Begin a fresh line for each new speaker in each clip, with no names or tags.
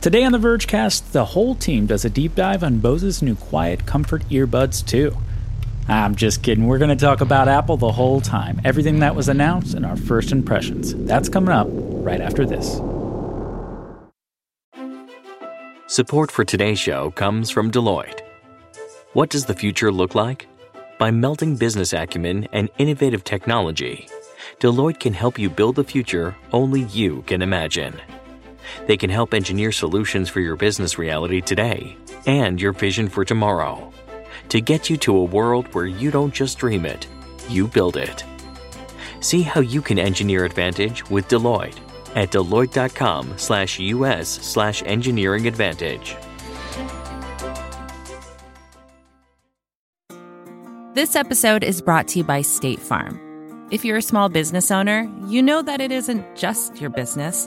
Today on the Vergecast, the whole team does a deep dive on Bose's new Quiet Comfort earbuds, too. I'm just kidding. We're going to talk about Apple the whole time, everything that was announced, and our first impressions. That's coming up right after this.
Support for today's show comes from Deloitte. What does the future look like? By melting business acumen and innovative technology, Deloitte can help you build the future only you can imagine. They can help engineer solutions for your business reality today and your vision for tomorrow to get you to a world where you don't just dream it, you build it. See how you can engineer advantage with Deloitte at deloitte.com slash us slash engineering advantage.
This episode is brought to you by State Farm. If you're a small business owner, you know that it isn't just your business,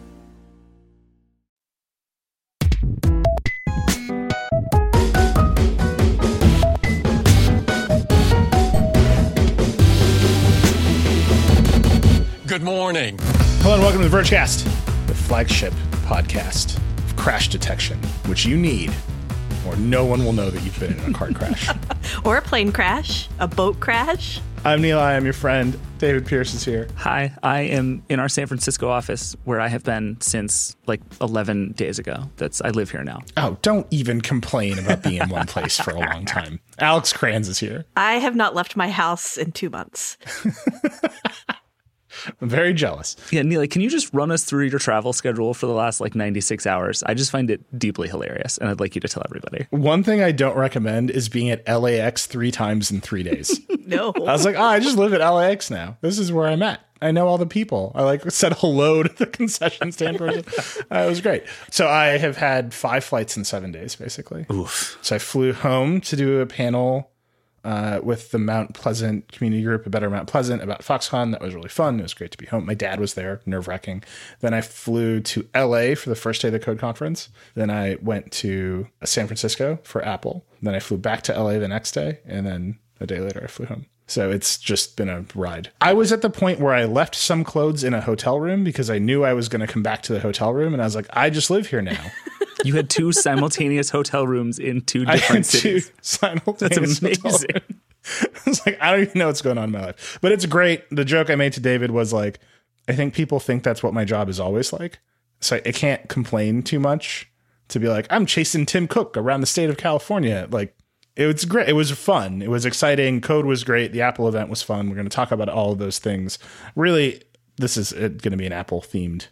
Good morning.
Hello and welcome to the Vergecast, the flagship podcast of crash detection, which you need, or no one will know that you've been in a car crash.
or a plane crash, a boat crash.
I'm Nilay. I am your friend. David Pierce is here.
Hi, I am in our San Francisco office where I have been since like 11 days ago. That's I live here now.
Oh, don't even complain about being in one place for a long time. Alex Cranz is here.
I have not left my house in two months.
I'm very jealous.
Yeah, Nilay, can you just run us through your travel schedule for the last like 96 hours? I just find it deeply hilarious, and I'd like you to tell everybody.
One thing I don't recommend is being at LAX three times in three days.
no.
I was like, oh, I just live at LAX now. This is where I'm at. I know all the people. I like said hello to the concession stand person. uh, it was great. So I have had five flights in seven days, basically.
Oof.
So I flew home to do a panel uh, with the Mount Pleasant community group, a better Mount Pleasant about Foxconn. That was really fun. It was great to be home. My dad was there, nerve wracking. Then I flew to LA for the first day of the code conference. Then I went to San Francisco for Apple. Then I flew back to LA the next day. And then a day later, I flew home. So it's just been a ride. I was at the point where I left some clothes in a hotel room because I knew I was going to come back to the hotel room. And I was like, I just live here now.
You had two simultaneous hotel rooms in two different cities.
Two simultaneous
That's amazing.
it's like I don't even know what's going on in my life, but it's great. The joke I made to David was like, I think people think that's what my job is always like, so I can't complain too much to be like I'm chasing Tim Cook around the state of California. Like it was great. It was fun. It was exciting. Code was great. The Apple event was fun. We're going to talk about all of those things. Really, this is going to be an Apple themed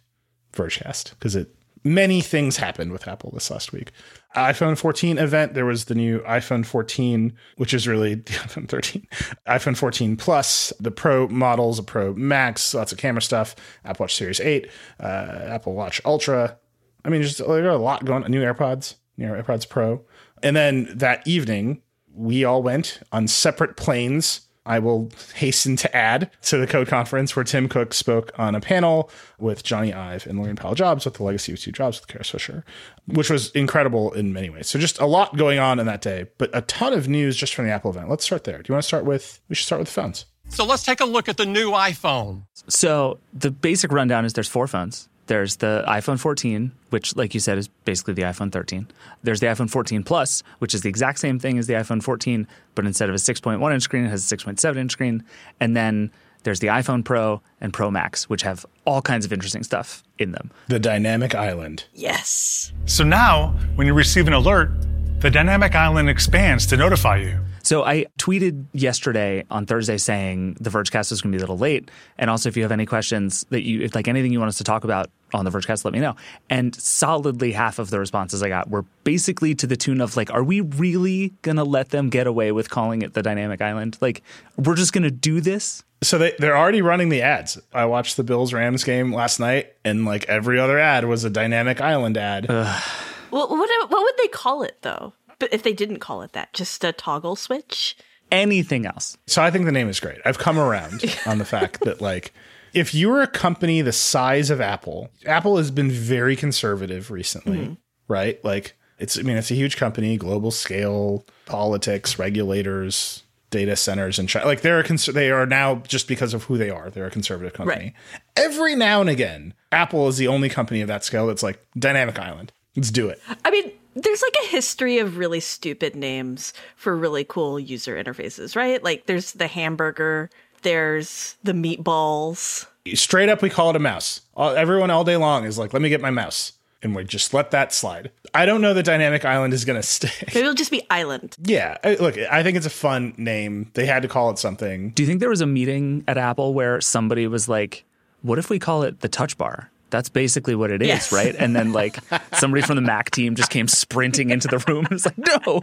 Vergecast because it many things happened with Apple this last week. iPhone 14 event, there was the new iPhone 14, which is really the iPhone 13, iPhone 14 Plus, the Pro models, a Pro Max, lots of camera stuff, Apple Watch Series 8, uh, Apple Watch Ultra. I mean, just there a lot going on. New AirPods, new AirPods Pro. And then that evening, we all went on separate planes I will hasten to add to the code conference where Tim Cook spoke on a panel with Jony Ive and Laurene Powell Jobs with the legacy of Steve Jobs with Kara Swisher, which was incredible in many ways. So just a lot going on in that day, but a ton of news just from the Apple event. Let's start there. Do you want to start with? We should start with the phones.
So let's take a look at the new iPhone.
So the basic rundown is there's four phones. There's the iPhone 14, which, like you said, is basically the iPhone 13. There's the iPhone 14 Plus, which is the exact same thing as the iPhone 14, but instead of a 6.1 inch screen, it has a 6.7 inch screen. And then there's the iPhone Pro and Pro Max, which have all kinds of interesting stuff in them.
The dynamic island.
Yes.
So now, when you receive an alert, the dynamic island expands to notify you.
So I tweeted yesterday on Thursday saying the Vergecast is going to be a little late, and also if you have any questions that you, if like anything you want us to talk about on the Vergecast, let me know. And solidly half of the responses I got were basically to the tune of like, "Are we really going to let them get away with calling it the Dynamic Island? Like, we're just going to do this?"
So they, they're already running the ads. I watched the Bills Rams game last night, and like every other ad was a dynamic island ad.
Well, what what would they call it though? But if they didn't call it that, just a toggle switch.
Anything else?
So I think the name is great. I've come around on the fact that like if you're a company the size of Apple, Apple has been very conservative recently, mm-hmm. right? Like it's I mean it's a huge company, global scale, politics, regulators, data centers and China. like they're a cons- they are now just because of who they are, they're a conservative company.
Right.
Every now and again, Apple is the only company of that scale that's like dynamic island. Let's do it.
I mean, there's like a history of really stupid names for really cool user interfaces, right? Like there's the hamburger, there's the meatballs.
straight up we call it a mouse all, everyone all day long is like let me get my mouse and we just let that slide i don't know that dynamic island is going to stay
Maybe it'll just be island.
yeah I- look i think it's a fun name they had to call it something
Do you think there was a meeting at Apple where somebody was like, "What if we call it the Touch Bar?" That's basically what it is,
Yes.
right? And then like somebody from the Mac team just came sprinting into the room and was like, "No,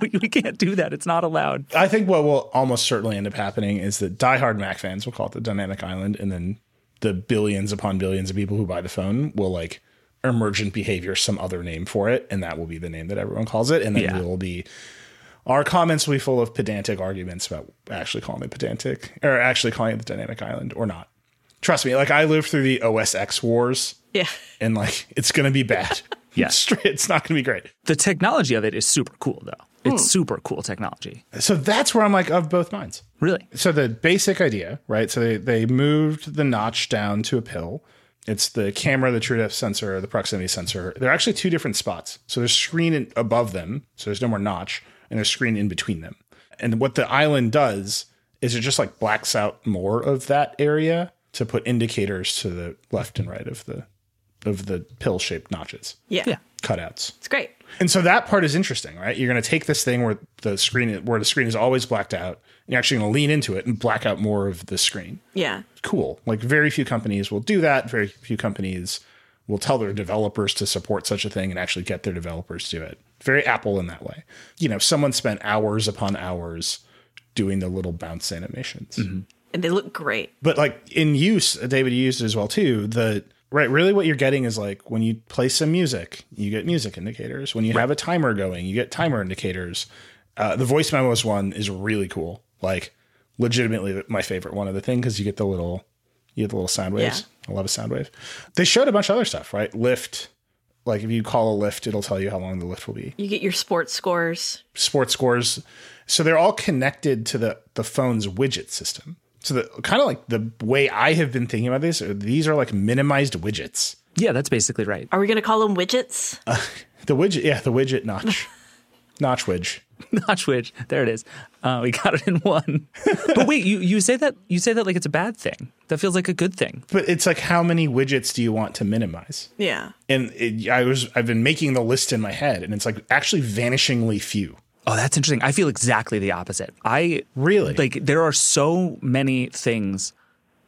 we, we can't do that. It's not allowed."
i think what will almost certainly end up happening is that diehard mac fans will call it the dynamic island and then the billions upon billions of people who buy the phone will like emergent behavior some other name for it and that will be the name that everyone calls it and then
Yeah.
we will be our comments will be full of pedantic arguments about actually calling it pedantic or actually calling it the dynamic island or not. Trust me, like I lived through the OS X wars
Yeah.
and like it's going to be bad.
Yeah.
Straight- it's not going to be great.
The technology of it is super cool, though. It's hmm. super cool technology.
So that's where I'm like of both minds.
Really.
So the basic idea, right? So they, they moved the notch down to a pill. It's the camera, the true depth sensor, the proximity sensor. They're actually two different spots. So there's screen in, above them, so there's no more notch, and there's screen in between them. And what the island does is it just like blacks out more of that area to put indicators to the left and right of the of the pill shaped notches,
Yeah.
Yeah.
cutouts.
It's great.
And so that part is interesting, right? You're going to take this thing where the screen where the screen is always blacked out, and you're actually going to lean into it and black out more of the screen.
Yeah.
Cool. Like very few companies will do that. Very few companies will tell their developers to support such a thing and actually get their developers to do it. Very Apple in that way. You know, someone spent hours upon hours doing the little bounce animations. Mm-hmm.
And they look great.
But like in use, David used it as well too. The right, really what you're getting is like when you play some music, you get music indicators. When you have a timer going, you get timer indicators. Uh, the voice memos one is really cool. Like legitimately my favorite one of the thing because you get the little you get the little sound waves. I love a sound wave. They showed a bunch of other stuff, right? Lyft. Like if you call a lift, it'll tell you how long the lift will be.
You get your sports scores.
Sports scores. So they're all connected to the the phone's widget system. So the kind of like the way I have been thinking about this, are these are like minimized widgets.
Yeah, that's basically right.
Are we going to call them widgets?
The widget, yeah, the widget notch, notch widge.
Notch widge. There it is. Uh, we got it in one. but wait, you, you say that you say that like it's a bad thing. That feels like a good thing.
But it's like how many widgets do you want to minimize?
yeah.
And it, I was I've been making the list in my head, and it's like actually vanishingly few.
Oh, that's interesting. I feel exactly the opposite. I
Really?
like there are so many things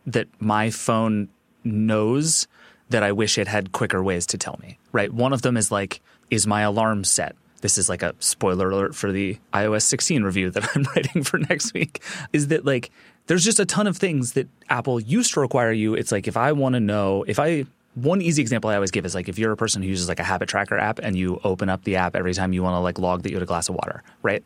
that my phone knows that I wish it had quicker ways to tell me. Right? One of them is like is my alarm set? This is like a spoiler alert for the iOS 16 review that I'm writing for next week. Is that like there's just a ton of things that Apple used to require you. It's like if I want to know if I one easy example I always give is like if you're a person who uses like a habit tracker app and you open up the app every time you want to like log that you had a glass of water, right?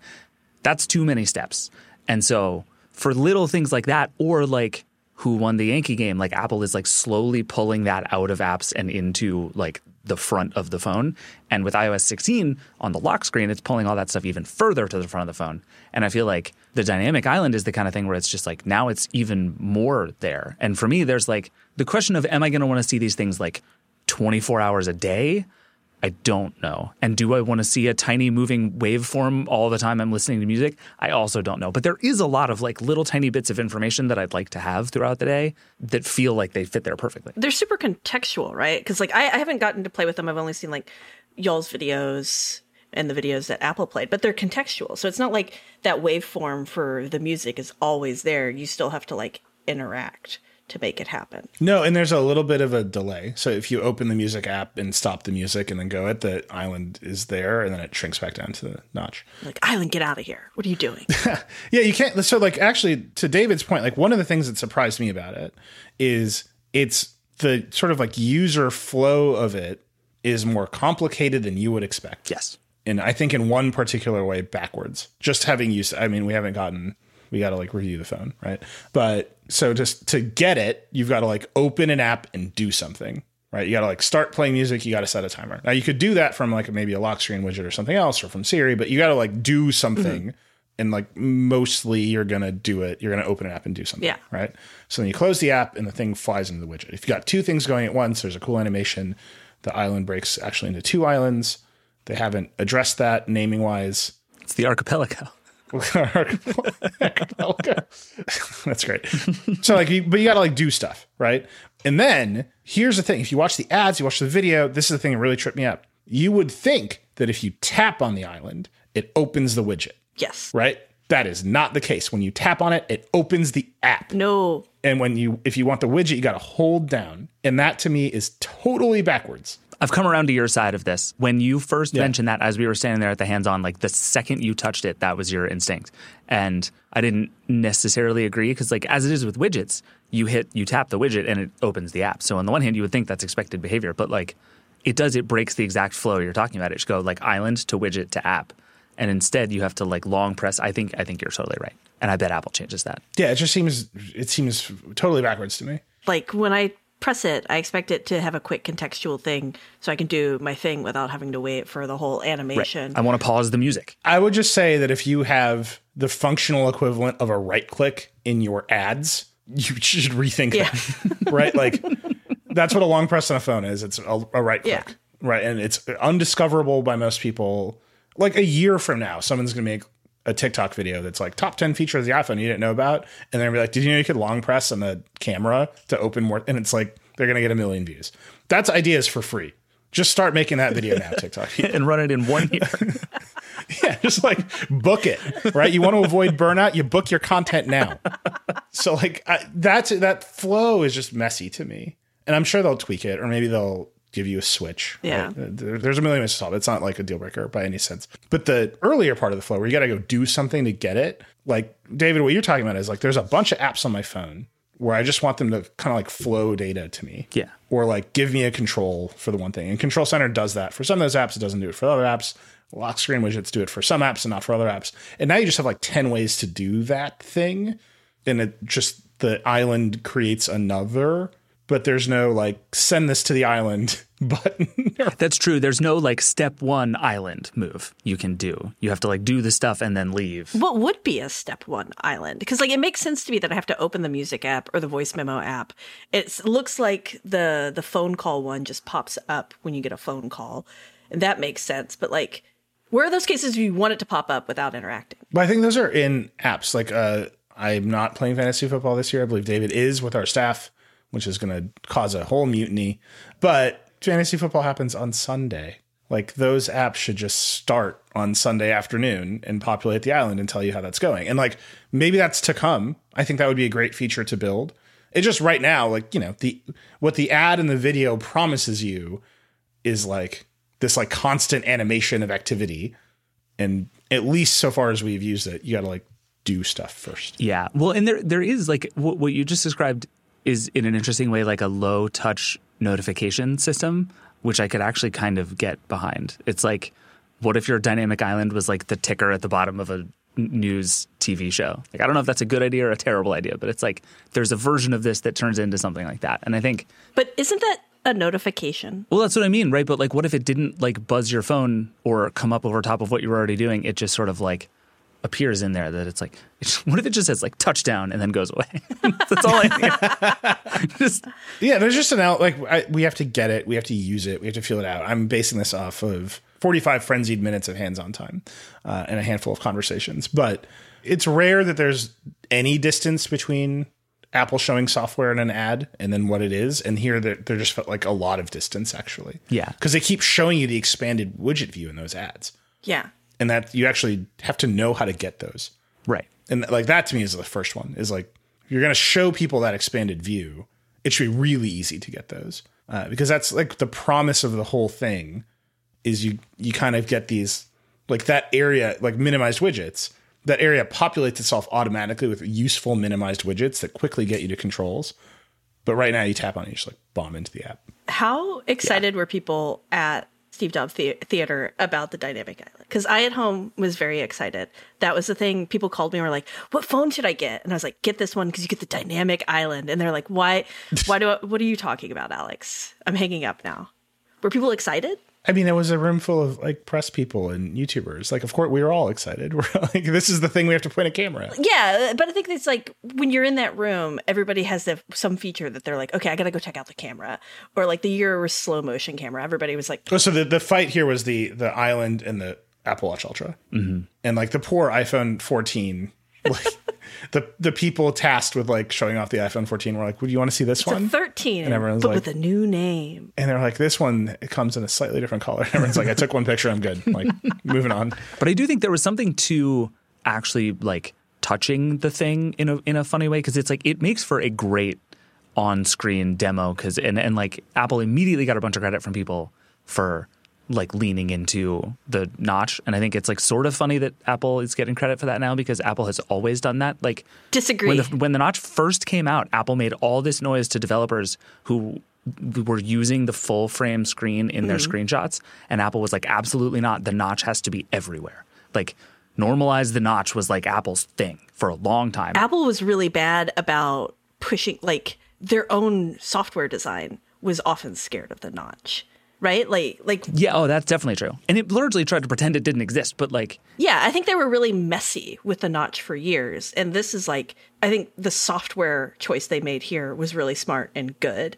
That's too many steps. And so for little things like that, or like who won the Yankee game, like Apple is like slowly pulling that out of apps and into like the front of the phone. And with iOS 16 on the lock screen, it's pulling all that stuff even further to the front of the phone. And I feel like the dynamic island is the kind of thing where it's just like now it's even more there. And for me, there's like the question of am I going to want to see these things like 24 hours a day? I don't know. And do I want to see a tiny moving waveform all the time I'm listening to music? I also don't know. But there is a lot of like little tiny bits of information that I'd like to have throughout the day that feel like they fit there perfectly.
They're super contextual, right? Because like I, I haven't gotten to play with them. I've only seen like y'all's videos and the videos that Apple played, but they're contextual. So it's not like that waveform for the music is always there. You still have to like interact to make it happen.
No, and there's a little bit of a delay. So if you open the music app and stop the music and then go it, the island is there and then it shrinks back down to the notch.
Like, Island, get out of here. What are you doing?
Yeah, you can't. So, like, actually, to David's point, like, one of the things that surprised me about it is it's the sort of like user flow of it is more complicated than you would expect.
Yes.
And I think in one particular way backwards. Just having used I mean, we haven't gotten we got to like review the phone, right? But so just to get it, you've got to like open an app and do something, right? You got to like start playing music, you got to set a timer. Now you could do that from like maybe a lock screen widget or something else or from Siri, but you got to like do something mm-hmm. and like mostly you're going to do it, you're going to open an app and do something,
Yeah.
right? So then you close the app and the thing flies into the widget. If you got two things going at once, there's a cool animation. The island breaks actually into two islands. They haven't addressed that naming wise.
It's the archipelago.
That's great. So like, you, but you got to like do stuff, right? And then here's the thing: if you watch the ads, you watch the video. This is the thing that really tripped me up. You would think that if you tap on the island, it opens the widget,
Yes.
right? That is not the case. When you tap on it, it opens the app.
No.
And when you, if you want the widget, you got to hold down. And that to me is totally backwards.
I've come around to your side of this. When you first mentioned that, as we were standing there at the hands on, like the second you touched it, that was your instinct. And I didn't necessarily agree because, like, as it is with widgets, you hit, you tap the widget and it opens the app. So on the one hand, you would think that's expected behavior, but like, it does, it breaks the exact flow you're talking about. It should go like island to widget to app. And instead, you have to like long press. I think, I think you're totally right. And I bet Apple changes that.
Yeah, it just seems, it seems totally backwards to me.
Like when I press it, I expect it to have a quick contextual thing so I can do my thing without having to wait for the whole animation.
I want to pause the music.
I would just say that if you have the functional equivalent of a right click in your ads, you should rethink
Yeah.
that. right? Like that's what a long press on a phone is. It's a, a right click.
Yeah.
Right. And it's undiscoverable by most people. Like a year from now, someone's gonna make a TikTok video that's like top 10 features of the iPhone you didn't know about. And they're be like, Did you know you could long press on the camera to open more? And it's like they're gonna get a million views. That's ideas for free. Just start making that video now, TikTok.
and run it in one year.
Yeah, just like book it, right? You want to avoid burnout, you book your content now. So like I, that's that flow is just messy to me, and I'm sure they'll tweak it, or maybe they'll give you a switch.
Yeah.
Uh, right? There's a million ways to solve it. It's not like a deal breaker by any sense. But the earlier part of the flow, where you got to go do something to get it, like David, what you're talking about is like there's a bunch of apps on my phone where I just want them to kind of like flow data to me
Yeah.
or like give me a control for the one thing. And Control Center does that for some of those apps. It doesn't do it for other apps. Lock screen widgets do it for some apps and not for other apps. And now you just have like 10 ways to do that thing. And it just, the island creates another, but there's no like send this to the island button.
That's true. There's no like step one island move you can do. You have to like do the stuff and then leave.
what would be a step one island? Because like it makes sense to me that I have to open the music app or the voice memo app. It looks like the the phone call one just pops up when you get a phone call, and that makes sense. But like, where are those cases where you want it to pop up without interacting?
But I think those are in apps. Like uh, I'm not playing fantasy football this year. I believe David is with our staff, which is going to cause a whole mutiny. But fantasy football happens on Sunday. Like those apps should just start on Sunday afternoon and populate the island and tell you how that's going. And like maybe that's to come. I think that would be a great feature to build. It just right now, like you know, the what the ad and the video promises you is like this like constant animation of activity and at least so far as we've used it, you got to like do stuff first.
Yeah. Well, and there there is like what, what you just described is in an interesting way like a low touch notification system, which I could actually kind of get behind. It's like, what if your dynamic island was like the ticker at the bottom of a news TV show? Like, I don't know if that's a good idea or a terrible idea, but it's like there's a version of this that turns into something like that. And I think
But isn't that a notification?
Well, that's what I mean, right? But like, what if it didn't like buzz your phone or come up over top of what you were already doing? It just sort of like appears in there that it's like, what if it just says like touchdown and then goes away? that's all I need. just
Yeah, there's just an out like I, we have to get it, we have to use it, we have to feel it out. I'm basing this off of 45 frenzied minutes of hands-on time uh, and a handful of conversations, but it's rare that there's any distance between Apple showing software in an ad and then what it is. And here there, there just felt like a lot of distance actually.
Yeah.
because they keep showing you the expanded widget view in those ads,
Yeah.
And that you actually have to know how to get those.
right.
and like that to me is the first one is like you're going to show people that expanded view it should be really easy to get those uh, because that's like the promise of the whole thing is you you kind of get these like that area like minimized widgets that area populates itself automatically with useful minimized widgets that quickly get you to controls but right now you tap on it you just like bomb into the app
How excited were people at Steve Jobs the- Theater about the Dynamic Island because I at home was very excited. That was the thing. People called me and were like, "What phone should I get?" And I was like, "Get this one because you get the Dynamic Island." And they're like, "Why? Why do? I, what are you talking about, Alex?" I'm hanging up now. Were people excited?
I mean, it was a room full of like press people and YouTubers. Like, of course, we were all excited. We're like, this is the thing we have to point a camera at.
Yeah, but I think it's like when you're in that room, everybody has the, some feature that they're like, okay, I gotta go check out the camera, or like the year was slow motion camera. Everybody was like,
Oh, so the, the fight here was the the island and the Apple Watch Ultra, mm-hmm. and like the poor iPhone 14. Like, the the people tasked with like showing off the iPhone 14 were like, "Would you want to see this
it's
one?"
a 13,
And everyone's
but
like-
with a new name.
and they're like, "This one it comes in a slightly different color." And everyone's like, "I took one picture, I'm good." Like, moving on.
But I do think there was something to actually like touching the thing in a in a funny way because it's like it makes for a great on-screen demo because and and like Apple immediately got a bunch of credit from people for like leaning into the notch. And I think it's like sort of funny that Apple is getting credit for that now because Apple has always done that. Like
Disagree.
when the when the notch first came out Apple made all this noise to developers who were using the full frame screen in their mm-hmm. screenshots and Apple was like absolutely not. The notch has to be everywhere. Like normalize the notch was like Apple's thing for a long time.
Apple was really bad about pushing like their own software design was often scared of the notch, right? Like like
yeah oh that's definitely true and it largely tried to pretend it didn't exist but like
yeah, I think they were really messy with the notch for years. And this is like I think the software choice they made here was really smart and good,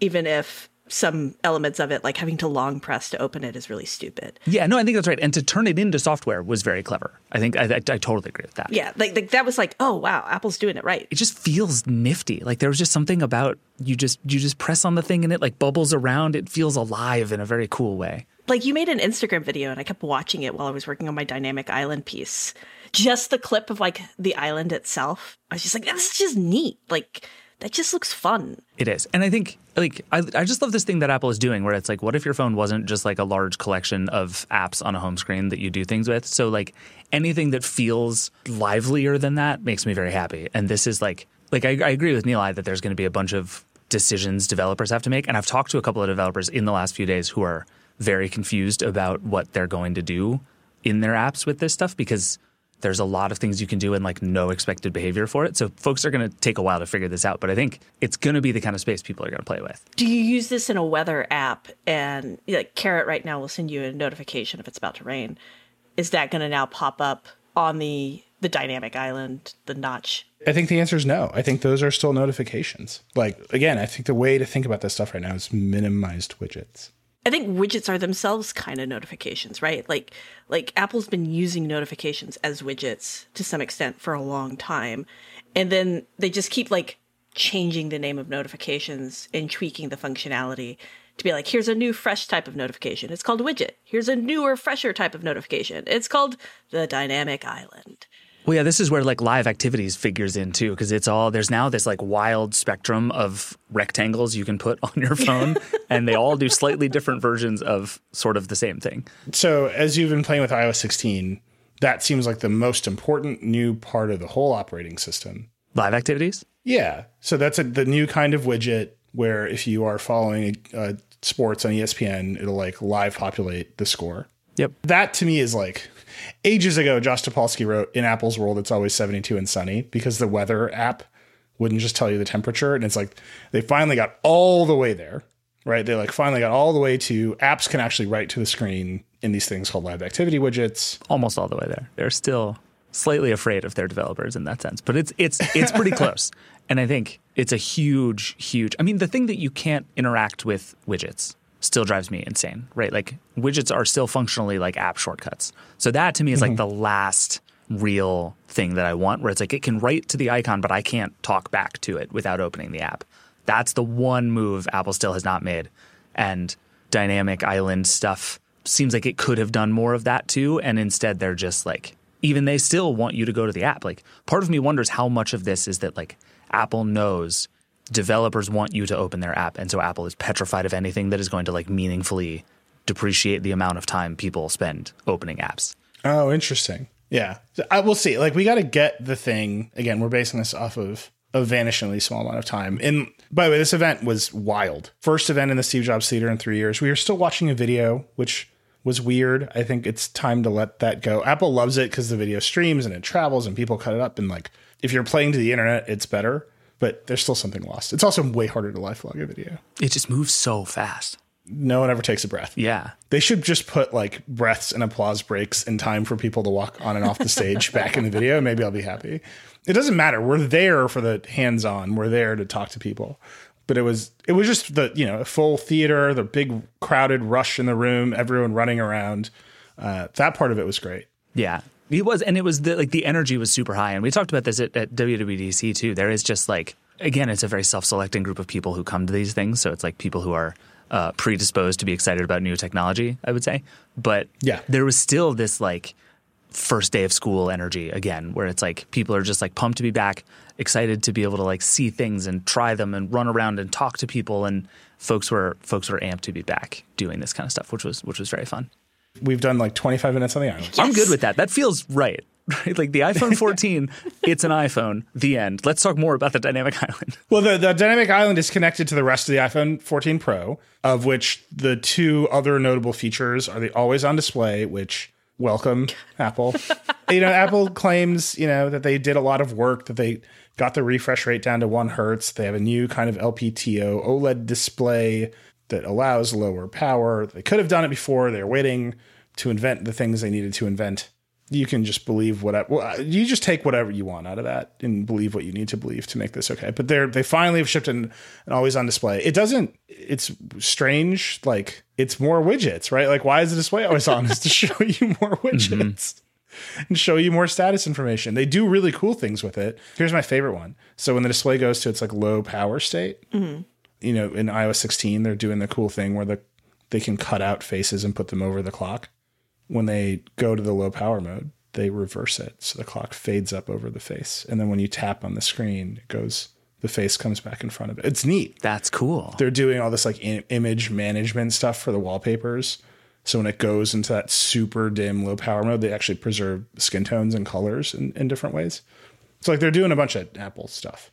even if some elements of it, like having to long press to open it, is really stupid.
Yeah, no, I think that's right. And to turn it into software was very clever. I think I, I, I totally agree with that.
Yeah, like, like that was like, oh wow, Apple's doing it right.
It just feels nifty. Like there was just something about you just you just press on the thing and it like bubbles around. It feels alive in a very cool way.
like you made an Instagram video and I kept watching it while I was working on my dynamic island piece. Just the clip of like the island itself. I was just like, this is just neat. Like that just looks fun.
It is. And I think like I, I just love this thing that Apple is doing where it's like what if your phone wasn't just like a large collection of apps on a home screen that you do things with? So like anything that feels livelier than that makes me very happy. And this is like like I, I agree with Nilay that there's going to be a bunch of decisions developers have to make. And I've talked to a couple of developers in the last few days who are very confused about what they're going to do in their apps with this stuff because there's a lot of things you can do and like no expected behavior for it. So folks are going to take a while to figure this out, but I think it's going to be the kind of space people are going to play with.
Do you use this in a weather app and like Carrot right now will send you a notification if it's about to rain? Is that going to now pop up on the the dynamic island, the notch?
I think the answer is no. I think those are still notifications. Like again, I think the way to think about this stuff right now is minimized widgets.
I think widgets are themselves kind of notifications, right? Like like Apple's been using notifications as widgets to some extent for a long time. And then they just keep like changing the name of notifications and tweaking the functionality to be like here's a new fresh type of notification. It's called widget. Here's a newer fresher type of notification. It's called the dynamic island.
Well, yeah, this is where like live activities figures in too, because it's all there's now this like wild spectrum of rectangles you can put on your phone, and they all do slightly different versions of sort of the same thing.
So as you've been playing with iOS 16, that seems like the most important new part of the whole operating system.
Live activities?
Yeah. So that's a, the new kind of widget where if you are following uh, sports on ESPN, it'll like live populate the score.
Yep.
That to me is like ages ago, Josh Topolsky wrote in Apple's world, it's always 72 and sunny because the weather app wouldn't just tell you the temperature. And it's like they finally got all the way there, right? They like finally got all the way to apps can actually write to the screen in these things called live activity widgets.
Almost all the way there. They're still slightly afraid of their developers in that sense, but it's it's it's pretty close. And I think it's a huge, huge. I mean, the thing that you can't interact with widgets still drives me insane, right? Like widgets are still functionally like app shortcuts. So that to me is like mm-hmm. the last real thing that I want where it's like it can write to the icon, but I can't talk back to it without opening the app. That's the one move Apple still has not made. And dynamic island stuff seems like it could have done more of that too. And instead they're just like, even they still want you to go to the app. Like part of me wonders how much of this is that like Apple knows developers want you to open their app. And so Apple is petrified of anything that is going to like meaningfully depreciate the amount of time people spend opening apps.
Oh, interesting. Yeah. So I will see. Like we got to get the thing again. We're basing this off of a vanishingly small amount of time. And by the way, this event was wild. First event in the Steve Jobs Theater in three years. We are still watching a video, which was weird. I think it's time to let that go. Apple loves it because the video streams and it travels and people cut it up. And like, if you're playing to the internet, it's better, but there's still something lost. It's also way harder to live log a video.
It just moves so fast.
No one ever takes a breath.
Yeah.
They should just put like breaths and applause breaks in time for people to walk on and off the stage back in the video. Maybe I'll be happy. It doesn't matter. We're there for the hands on. We're there to talk to people. But it was it was just the you know full theater, the big crowded rush in the room, everyone running around. Uh, that part of it was great.
Yeah. It was, and it was the, like the energy was super high. And we talked about this at, at WWDC too. There is just like, again, it's a very self selecting group of people who come to these things. So it's like people who are uh, predisposed to be excited about new technology, I would say. But
Yeah.
there was still this like first day of school energy again, where it's like people are just like pumped to be back, excited to be able to like see things and try them and run around and talk to people. And folks were folks were amped to be back doing this kind of stuff, which was which was very fun.
We've done like 25 minutes on the island.
I'm good with that. That feels right. Right? Like the iPhone 14, it's an iPhone. The end. Let's talk more about the dynamic island.
Well, the, the dynamic island is connected to the rest of the iPhone 14 Pro, of which the two other notable features are the always on display, which welcome Apple. you know, Apple claims, you know, that they did a lot of work, that they got the refresh rate down to one hertz. They have a new kind of LPTO OLED display that allows lower power. They could have done it before. They're waiting to invent the things they needed to invent. You can just believe whatever. Well, you just take whatever you want out of that and believe what you need to believe to make this okay. But they're they finally have shipped an, an always on display. It doesn't. It's strange. Like it's more widgets, right? Like why is the display always on? is to show you more mm-hmm. widgets and show you more status information. They do really cool things with it. Here's my favorite one. So when the display goes to its like low power state, mm-hmm. You know, in iOS 16, they're doing the cool thing where the they can cut out faces and put them over the clock. When they go to the low power mode, they reverse it. So the clock fades up over the face. And then when you tap on the screen, it goes, the face comes back in front of it. It's neat.
That's cool.
They're doing all this like I- image management stuff for the wallpapers. So when it goes into that super dim low power mode, they actually preserve skin tones and colors in, in different ways. So like they're doing a bunch of Apple stuff,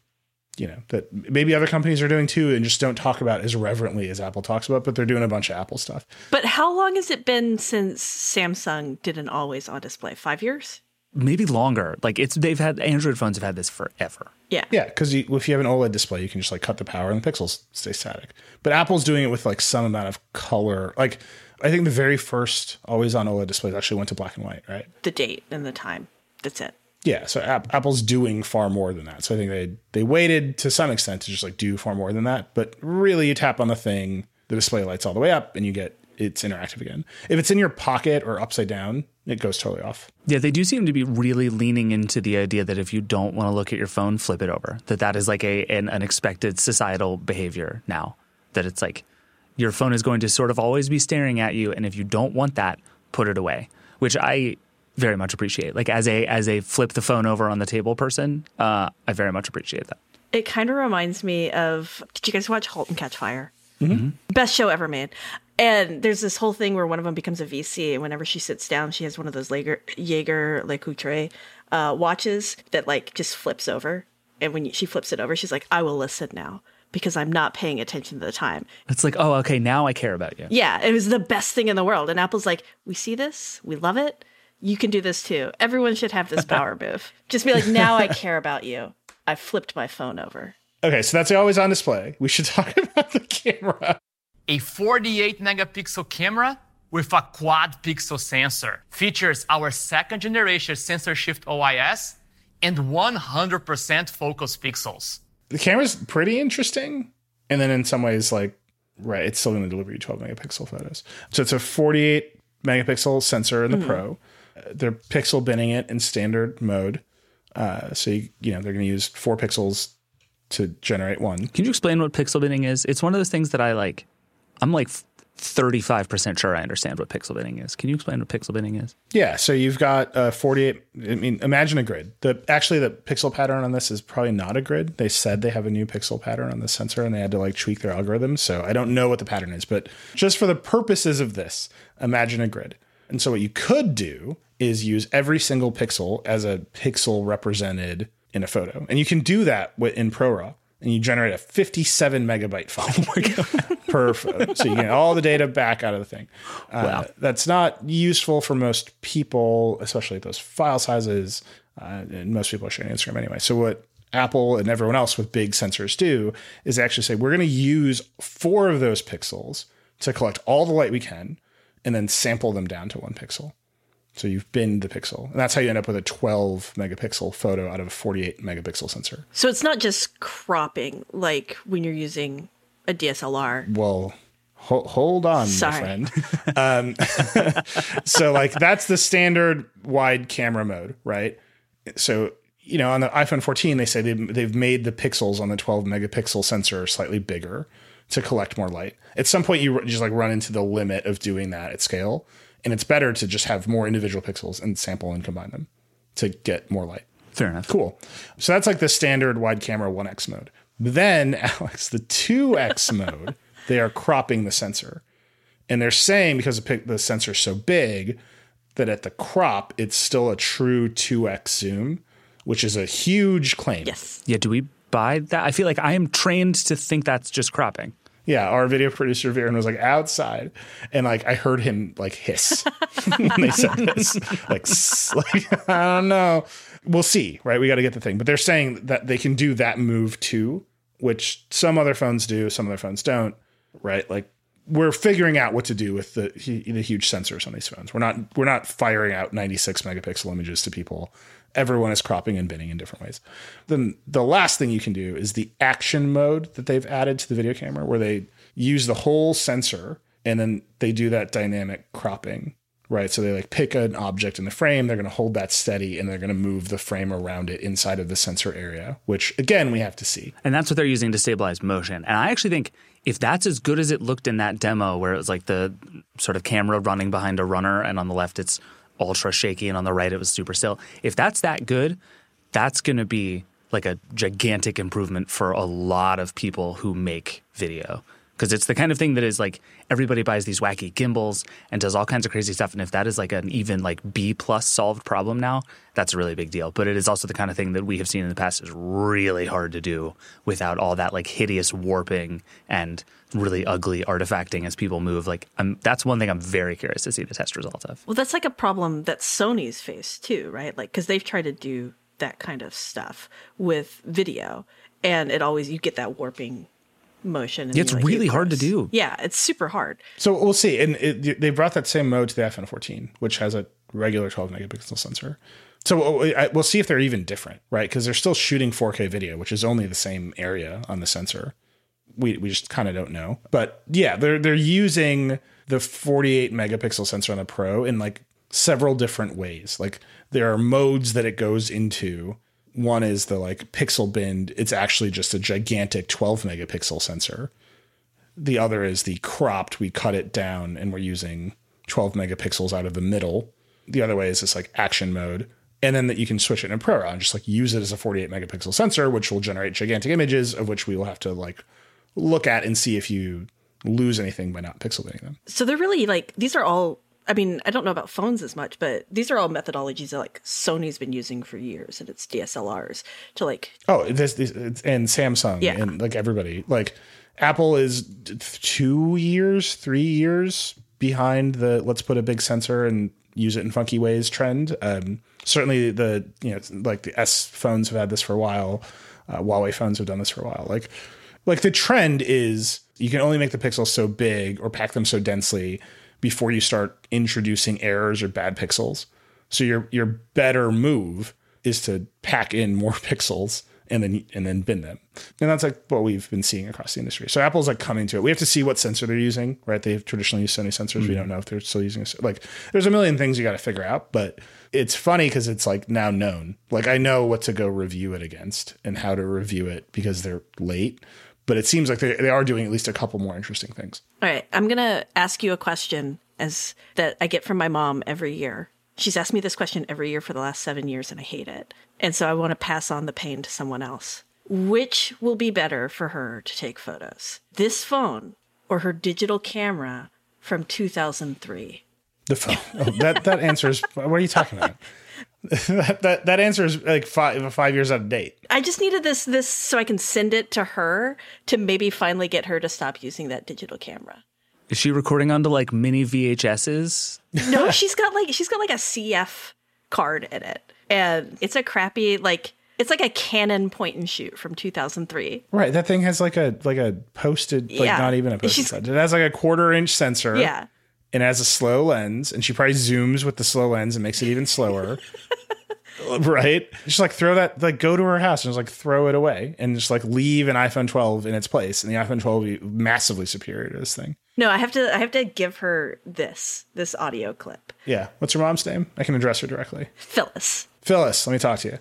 you know, that maybe other companies are doing too and just don't talk about as reverently as Apple talks about, but they're doing a bunch of Apple stuff.
But how long has it been since Samsung did an always on display? Five years?
Maybe longer. Like it's they've had Android phones have had this forever.
Yeah.
Yeah, because if you have an OLED display, you can just like cut the power and the pixels stay static. But Apple's doing it with like some amount of color. Like I think the very first always on OLED displays actually went to black and white, right?
The date and the time. That's it.
Yeah, so App- Apple's doing far more than that. So I think they they waited to some extent to just like do far more than that. But really, you tap on the thing, the display lights all the way up, and you get it's interactive again. If it's in your pocket or upside down, it goes totally off.
Yeah, they do seem to be really leaning into the idea that if you don't want to look at your phone, flip it over. That that is like a an unexpected societal behavior now. That it's like your phone is going to sort of always be staring at you, and if you don't want that, put it away. Which I very much appreciate. Like as a as a flip the phone over on the table person, uh, I very much appreciate that.
It kind of reminds me of. Did you guys watch *Halt and Catch Fire*? Best show ever made. And there's this whole thing where one of them becomes a VC, and whenever she sits down, she has one of those Jaeger, Jaeger Le Couture uh, watches that like just flips over. And when she flips it over, she's like, "I will listen now because I'm not paying attention to the time."
It's like, oh, okay, now I care about you.
Yeah, it was the best thing in the world. And Apple's like, "We see this, we love it. You can do this too. Everyone should have this power move. Just be like, now I care about you. I flipped my phone over."
Okay, so that's always on display. We should talk about the camera.
a 48 megapixel camera with a quad pixel sensor. Features our second generation sensor shift OIS and 100% focus pixels.
The camera's pretty interesting, and then in some ways, like right, it's still going to deliver you 12 megapixel photos. So it's a 48 megapixel sensor in the hmm. Pro. They're pixel binning it in standard mode. Uh, so you, you know they're going to use four pixels to generate one.
Can you explain what pixel binning is? It's one of those things that I like. I'm like 35% sure I understand what pixel binning is. Can you explain what pixel binning is?
Yeah, so you've got uh, 48. I mean, imagine a grid. The actually the pixel pattern on this is probably not a grid. They said they have a new pixel pattern on the sensor, and they had to like tweak their algorithm. So I don't know what the pattern is, but just for the purposes of this, imagine a grid. And so what you could do is use every single pixel as a pixel represented in a photo. And you can do that in ProRAW. And you generate a 57 megabyte file per photo. So you get all the data back out of the thing. Uh, That's not useful for most people, especially those file sizes. Uh, and most people are sharing Instagram anyway. So what Apple and everyone else with big sensors do is actually say we're going to use four of those pixels to collect all the light we can and then sample them down to one pixel. So you've binned the pixel. And that's how you end up with a 12 megapixel photo out of a 48 megapixel sensor.
So it's not just cropping like when you're using a DSLR.
Well, ho- hold on,
Sorry.
my friend. Um, so, like, that's the standard wide camera mode, right? So, you know, on the iPhone 14, they say they've, they've made the pixels on the 12 megapixel sensor slightly bigger to collect more light. At some point, you just like run into the limit of doing that at scale. And it's better to just have more individual pixels and sample and combine them to get more light.
Fair enough.
Cool. So that's like the standard wide camera 1x mode. Then, Alex, the 2x mode, they are cropping the sensor. And they're saying because the, sensor is so big that at the crop, it's still a true 2x zoom, which is a huge claim.
Yes.
Yeah, do we buy that? I feel like I am trained to think that's just cropping.
Yeah, our video producer Vjeran was like outside, and like I heard him like hiss when they said this. Like, like I don't know. We'll see, right? We got to get the thing, but they're saying that they can do that move too, which some other phones do, some other phones don't, right? Like we're figuring out what to do with the the huge sensors on these phones. We're not we're not firing out 96 megapixel images to people. Everyone is cropping and binning in different ways. Then the last thing you can do is the action mode that they've added to the video camera, where they use the whole sensor and then they do that dynamic cropping, right? So they like pick an object in the frame, they're going to hold that steady, and they're going to move the frame around it inside of the sensor area, which again we have to see.
And that's what they're using to stabilize motion. And I actually think if that's as good as it looked in that demo, where it was like the sort of camera running behind a runner, and on the left it's ultra shaky, and on the right it was super still. If that's that good, that's going to be like a gigantic improvement for a lot of people who make video. Because it's the kind of thing that is like everybody buys these wacky gimbals and does all kinds of crazy stuff. And if that is like an even like B plus solved problem now, that's a really big deal. But it is also the kind of thing that we have seen in the past is really hard to do without all that like hideous warping and really ugly artifacting as people move. Like I'm, that's one thing I'm very curious to see the test results of.
Well, that's like a problem that Sony's faced too, right? Like, because they've tried to do that kind of stuff with video, and it always you get that warping motion. And
it's
you, like,
really
get
hard to do.
Yeah, it's super hard.
So we'll see. And it, they brought that same mode to the iPhone 14, which has a regular 12 megapixel sensor. So oh, we'll see if they're even different, right? Because they're still shooting 4K video, which is only the same area on the sensor. We we just kind of don't know. But yeah, they're they're using the 48 megapixel sensor on the Pro in like several different ways. Like there are modes that it goes into. One is the like pixel bin. It's actually just a gigantic 12 megapixel sensor. The other is the cropped. We cut it down and we're using 12 megapixels out of the middle. The other way is this like action mode. And then that you can switch it in ProRAW and just like use it as a 48 megapixel sensor, which will generate gigantic images of which we will have to like look at and see if you lose anything by not pixelating them.
So they're really like these are all. I mean, I don't know about phones as much, but these are all methodologies that like Sony's been using for years, and it's DSLRs to like
Oh, this, this it's- and Samsung
Yeah.
and like everybody. Like Apple is two years, three years behind the let's put a big sensor and use it in funky ways trend. Um, certainly the you know like the S phones have had this for a while. Uh, Huawei phones have done this for a while. Like like the trend is you can only make the pixels so big or pack them so densely before you start introducing errors or bad pixels. So your your better move is to pack in more pixels and then and then bin them. And that's like what we've been seeing across the industry. So Apple's like coming to it. We have to see what sensor they're using, right? They've traditionally used Sony sensors. We hmm. don't know if they're still using a, like there's a million things you got to figure out, but it's funny because it's like now known. Like I know what to go review it against and how to review it because they're late. But it seems like they, they are doing at least a couple more interesting things.
All right, I'm gonna ask you a question as that I get from my mom every year. She's asked me this question every year for the last seven years, and I hate it. And so I want to pass on the pain to someone else. Which will be better for her to take photos? This phone or her digital camera from 2003?
The phone. Oh, that that answers. What are you talking about? that, that that answer is like five five years out of date.
I just needed this this so I can send it to her to maybe finally get her to stop using that digital camera.
Is she recording onto like mini VHSs?
No, she's got like she's got like a CF card in it, and it's a crappy like it's like a Canon point and shoot from 2003.
Right, that thing has like a like a posted like
Yeah.
not even a posted. It has like a quarter inch sensor.
Yeah,
and has a slow lens, and she probably zooms with the slow lens and makes it even slower. right? Just like throw that, like go to her house and just like throw it away and just like leave an iPhone 12 in its place, and the iPhone 12 will be massively superior to this thing.
no, I have to I have to give her this this audio clip.
Yeah. What's her mom's name? I can address her directly.
Phyllis.
Phyllis, let me talk to you.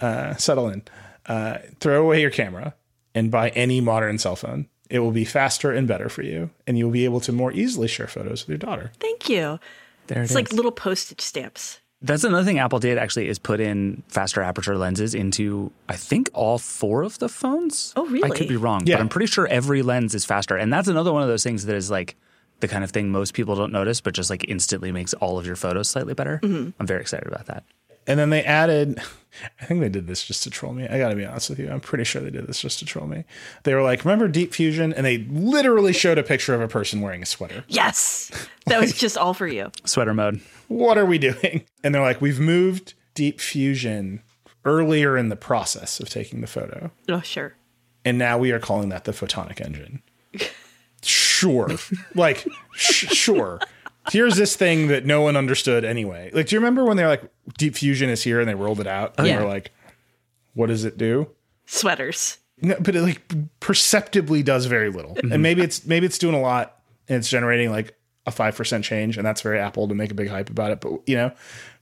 Uh, settle in. Uh, throw away your camera and buy any modern cell phone. It will be faster and better for you, and you'll be able to more easily share photos with your daughter.
Thank you.
There it
It's
is.
like little postage stamps.
That's another thing Apple did actually is put in faster aperture lenses into I think all four of the phones.
Oh, really?
I could be wrong,
Yeah.
but I'm pretty sure every lens is faster. And that's another one of those things that is like the kind of thing most people don't notice, but just like instantly makes all of your photos slightly better.
Mm-hmm.
I'm very excited about that.
And then they added, I think they did this just to troll me. I got to be honest with you. I'm pretty sure they did this just to troll me. They were like, remember Deep Fusion? And they literally showed a picture of a person wearing a sweater.
Yes, that was just all for you.
Sweater mode.
What are we doing? And they're like, we've moved Deep Fusion earlier in the process of taking the photo.
Oh, sure.
And now we are calling that the photonic engine. Sure. like, sh- sure. Here's this thing that no one understood anyway. Like, do you remember when they're like, Deep Fusion is here and they rolled it out? And
oh,
Yeah. they're like, what does it do?
Sweaters.
No, but it like perceptibly does very little. And mm-hmm. maybe it's maybe it's doing a lot and it's generating like a five percent change, and that's very Apple to make a big hype about it. But you know,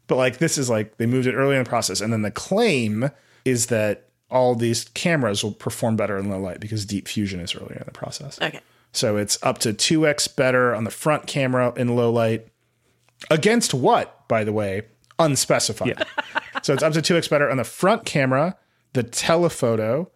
but like this is like they moved it early in the process, and then the claim is that all these cameras will perform better in low light because Deep Fusion is earlier in the process.
Okay.
So it's up to 2x better on the front camera in low light. Against what, by the way? Unspecified. so it's up to 2x better on the front camera, the telephoto,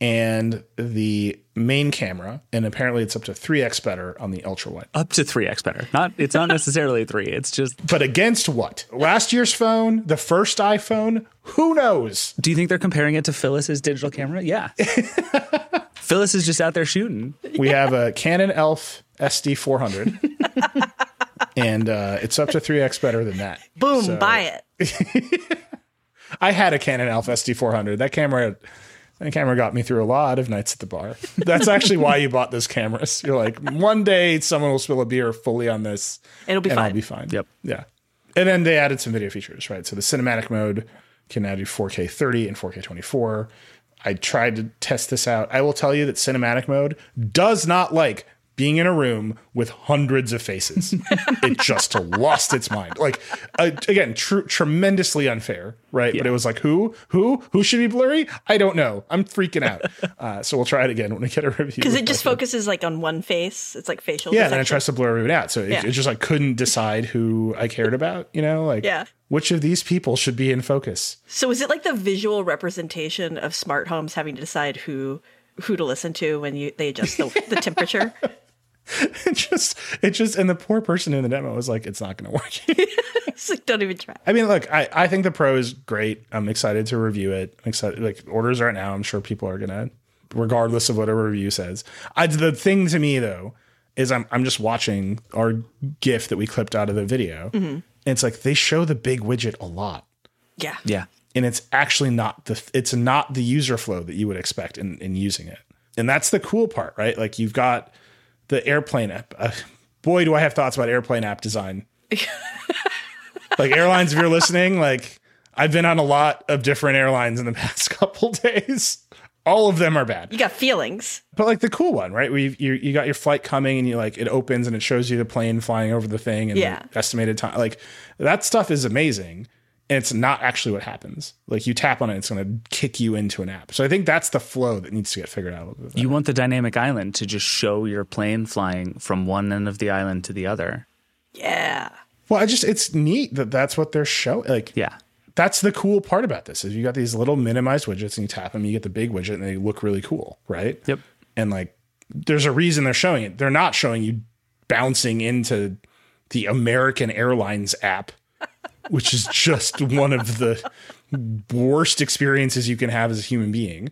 and the main camera. And apparently it's up to 3x better on the ultra wide.
Up to 3x better. Not it's not necessarily 3. It's just
But against what? Last year's phone, the first iPhone, who knows?
Do you think they're comparing it to Phyllis's digital camera? Yeah. Phyllis is just out there shooting.
We have a Canon ELPH SD400. and uh, it's up to 3x better than that.
Boom,
So-
buy it.
I had a Canon ELPH SD400. That camera, that camera got me through a lot of nights at the bar. That's actually why you bought those cameras. You're like, one day someone will spill a beer fully on this,
It'll be
and I'll be fine.
Yep.
Yeah. And then they added some video features, right? So the cinematic mode can now do 4K 30 and 4K 24. I tried to test this out. I will tell you that cinematic mode does not like being in a room with hundreds of faces. it just lost its mind. Like uh, again, tr- tremendously unfair, right? But it was like who, who, who should be blurry? I don't know. I'm freaking out. Uh, so we'll try it again when we get a review.
Because it just
But-
focuses like on one face. It's like facial.
yeah, And it tries to blur everyone out. So it,
Yeah.
it just like couldn't decide who I cared about, you know? Like
Yeah.
which of these people should be in focus?
So is it like the visual representation of smart homes having to decide who who to listen to when you they adjust the, the temperature?
It just it just and the poor person in the demo was like, it's not gonna work.
It's like don't even try.
I mean, look, I, I think the pro is great. I'm excited to review it. I'm excited like orders are out now. I'm sure people are gonna regardless of what a review says. I the thing to me though is I'm I'm just watching our GIF that we clipped out of the video. And it's like they show the big widget a lot.
Yeah.
Yeah.
and it's actually not the it's not the user flow that you would expect in, in using it and that's the cool part right like you've got the airplane app uh, boy do i have thoughts about airplane app design like airlines if you're listening like i've been on a lot of different airlines in the past couple days all of them are bad
You got feelings.
but like the cool one, right? You, you you got your flight coming and you like it opens and it shows you the plane flying over the thing and
Yeah.
the estimated time. Like that stuff is amazing. And it's not actually what happens. Like you tap on it, it's going to kick you into an app. So I think that's the flow that needs to get figured out a little bit.
You want the dynamic island to just show your plane flying from one end of the island to the other.
Yeah.
well, I just it's neat that that's what they're showing. Like
Yeah.
that's the cool part about this is you got these little minimized widgets and you tap them, you get the big widget and they look really cool, right?
Yep.
And like there's a reason they're showing it. They're not showing you bouncing into the American Airlines app which is just one of the worst experiences you can have as a human being.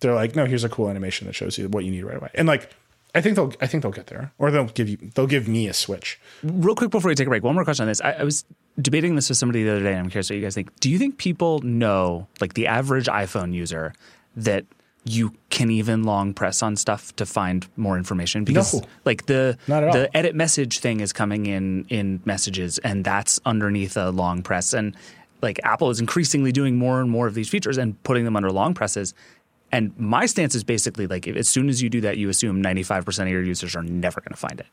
They're like, no, here's a cool animation that shows you what you need right away. And like, I think they'll, I think they'll get there, or they'll give you, they'll give me a switch.
Real quick before we take a break, one more question on this. I, I was debating this with somebody the other day, and I'm curious what you guys think. Do you think people know, like the average iPhone user, that you can even long press on stuff to find more information because
No.
like the
Not at all.
the edit message thing is coming in in messages and that's underneath a long press and like Apple is increasingly doing more and more of these features and putting them under long presses and my stance is basically like if, as soon as you do that you assume 95% of your users are never going to find it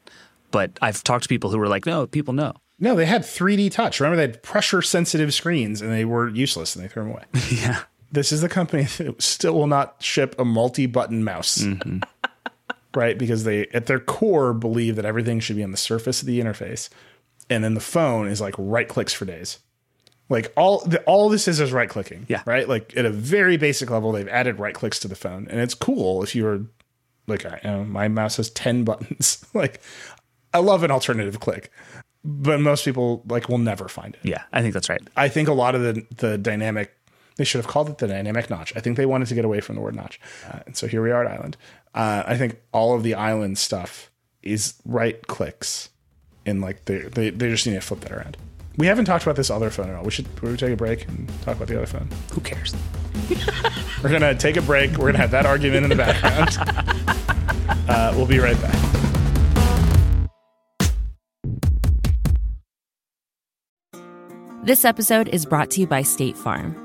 but I've talked to people who were like no people know
No, they had 3D touch. Remember, they had pressure sensitive screens and they were useless and they threw them away.
yeah
this is the company that still will not ship a multi button mouse. Mm-hmm. right? Because they, at their core, believe that everything should be on the surface of the interface. And then the phone is like right clicks for days. Like all the, all this is is right clicking.
Yeah.
Right. Like at a very basic level, they've added right clicks to the phone, and it's cool if you're like, I, you know, my mouse has ten buttons. like, I love an alternative click, but most people like will never find it.
yeah I think that's right
I think a lot of the the dynamic they should have called it the dynamic notch. I think they wanted to get away from the word notch, uh, and so here we are at Island. Uh, I think all of the Island stuff is right clicks, and like they they they just need to flip that around. We haven't talked about this other phone at all. We should we should take a break and talk about the other phone.
who cares
We're gonna take a break. We're gonna have that argument in the background. Uh, we'll be right back.
This episode is brought to you by State Farm.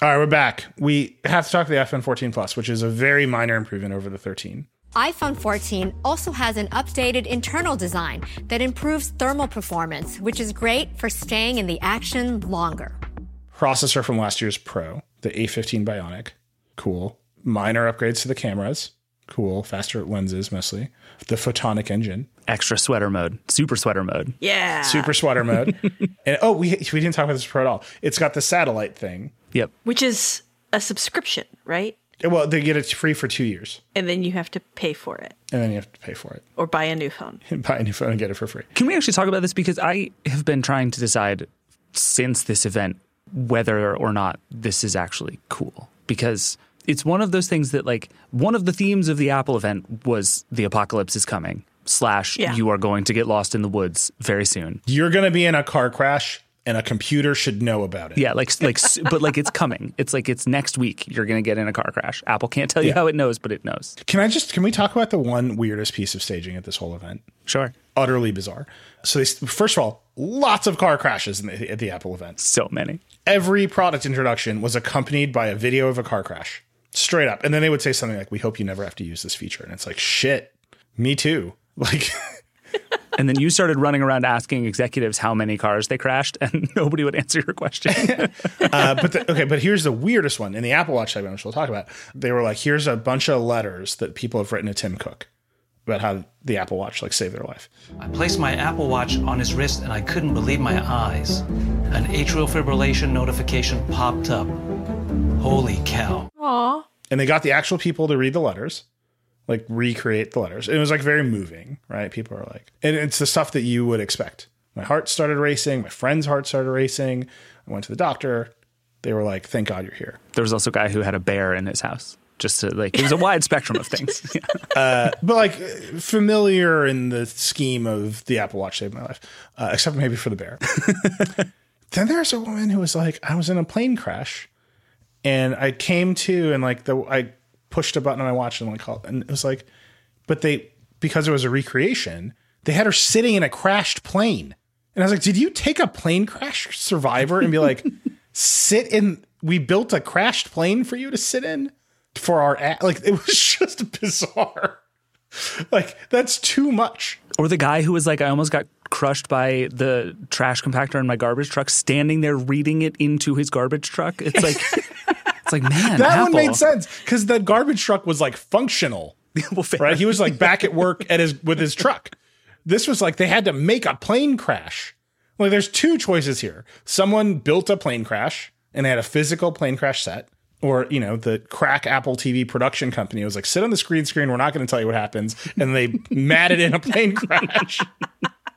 All right, we're back. We have to talk to the iPhone 14 Plus, which is a very minor improvement over the 13.
iPhone 14 also has an updated internal design that improves thermal performance, which is great for staying in the action longer.
processor from last year's Pro, the A15 Bionic. Cool. Minor upgrades to the cameras. Cool. Faster lenses, mostly. The photonic engine.
extra sweater mode super sweater mode
Yeah.
Super sweater mode. and oh, we, we didn't talk about this Pro at all. It's got the satellite thing.
yep
Which is a subscription, right?
Well, they get it free for two years,
And then you have to pay for it
and then you have to pay for it.
or buy a new phone.
Buy a new phone and get it for free.
Can we actually talk about this? Because I have been trying to decide since this event whether or not this is actually cool. Because it's one of those things that, like, one of the themes of the Apple event was the apocalypse is coming, slash,
Yeah.
you are going to get lost in the woods very soon.
You're going to be in a car crash, and a computer should know about it.
Yeah, like, like, but like it's coming. It's like it's next week. You're going to get in a car crash. Apple can't tell you
Yeah.
how it knows, but it knows.
Can I just can we talk about the one weirdest piece of staging at this whole event?
Sure.
Utterly bizarre. So they, first of all, lots of car crashes in the, at the Apple event.
So many.
every product introduction was accompanied by a video of a car crash straight up and then they would say something like we hope you never have to use this feature and it's like shit me too like
And then you started running around asking executives how many cars they crashed, and nobody would answer your question.
uh, but the, okay but here's the weirdest one in the apple watch segment which we'll talk about they were like here's a bunch of letters that people have written to tim cook about how the apple watch like saved their life
I placed my Apple Watch on his wrist and I couldn't believe my eyes. An atrial fibrillation notification popped up. Holy cow.
Aw.
and they got the actual people to read the letters like recreate the letters it was like very moving right people are like and it's the stuff that you would expect my heart started racing my friend's heart started racing i went to the doctor they were like thank god you're here
there was also a guy who had a bear in his house. just to like it was a wide spectrum of things. Yeah.
uh, but like familiar in the scheme of the Apple Watch saved my life, uh, except maybe for the bear. then there's a woman who was like, I was in a plane crash, and I came to, and like the I pushed a button on my watch and like called, and it was like, but they because it was a recreation, they had her sitting in a crashed plane, and I was like, did you take a plane crash survivor and be like, sit in? We built a crashed plane for you to sit in for our ad. Like it was just bizarre. Like that's too much.
Or the guy who was like, I almost got crushed by the trash compactor in my garbage truck, standing there reading it into his garbage truck. It's like, it's like, man,
that
Apple.
one made sense because the garbage truck was like functional,
well, fair.
right? He was like back at work at his with his truck. This was like they had to make a plane crash. Like there's two choices here. Someone built a plane crash and they had a physical plane crash set. Or, you know, the crack Apple TV production company was like, sit on the screen screen, we're not going to tell you what happens. And they matted in a plane crash.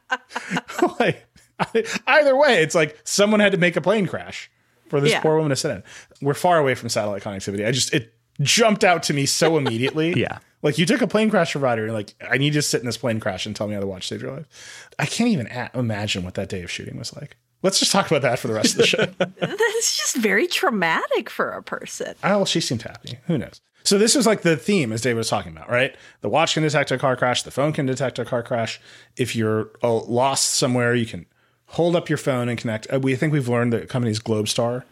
like, either way, it's like someone had to make a plane crash for this
Yeah.
poor woman to sit in. We're far away from satellite connectivity. I just, it jumped out to me so immediately.
Yeah.
Like you took a plane crash provider and like, I need you to sit in this plane crash and tell me how the watch saved your life. I can't even a- imagine what that day of shooting was like. Let's just talk about that for the rest of the show.
That's just very traumatic for a person.
Oh, she seemed happy. Who knows? So this was like the theme, as David was talking about, right? The watch can detect a car crash. The phone can detect a car crash. If you're uh, lost somewhere, you can hold up your phone and connect. Uh, we think we've learned the company's Globalstar.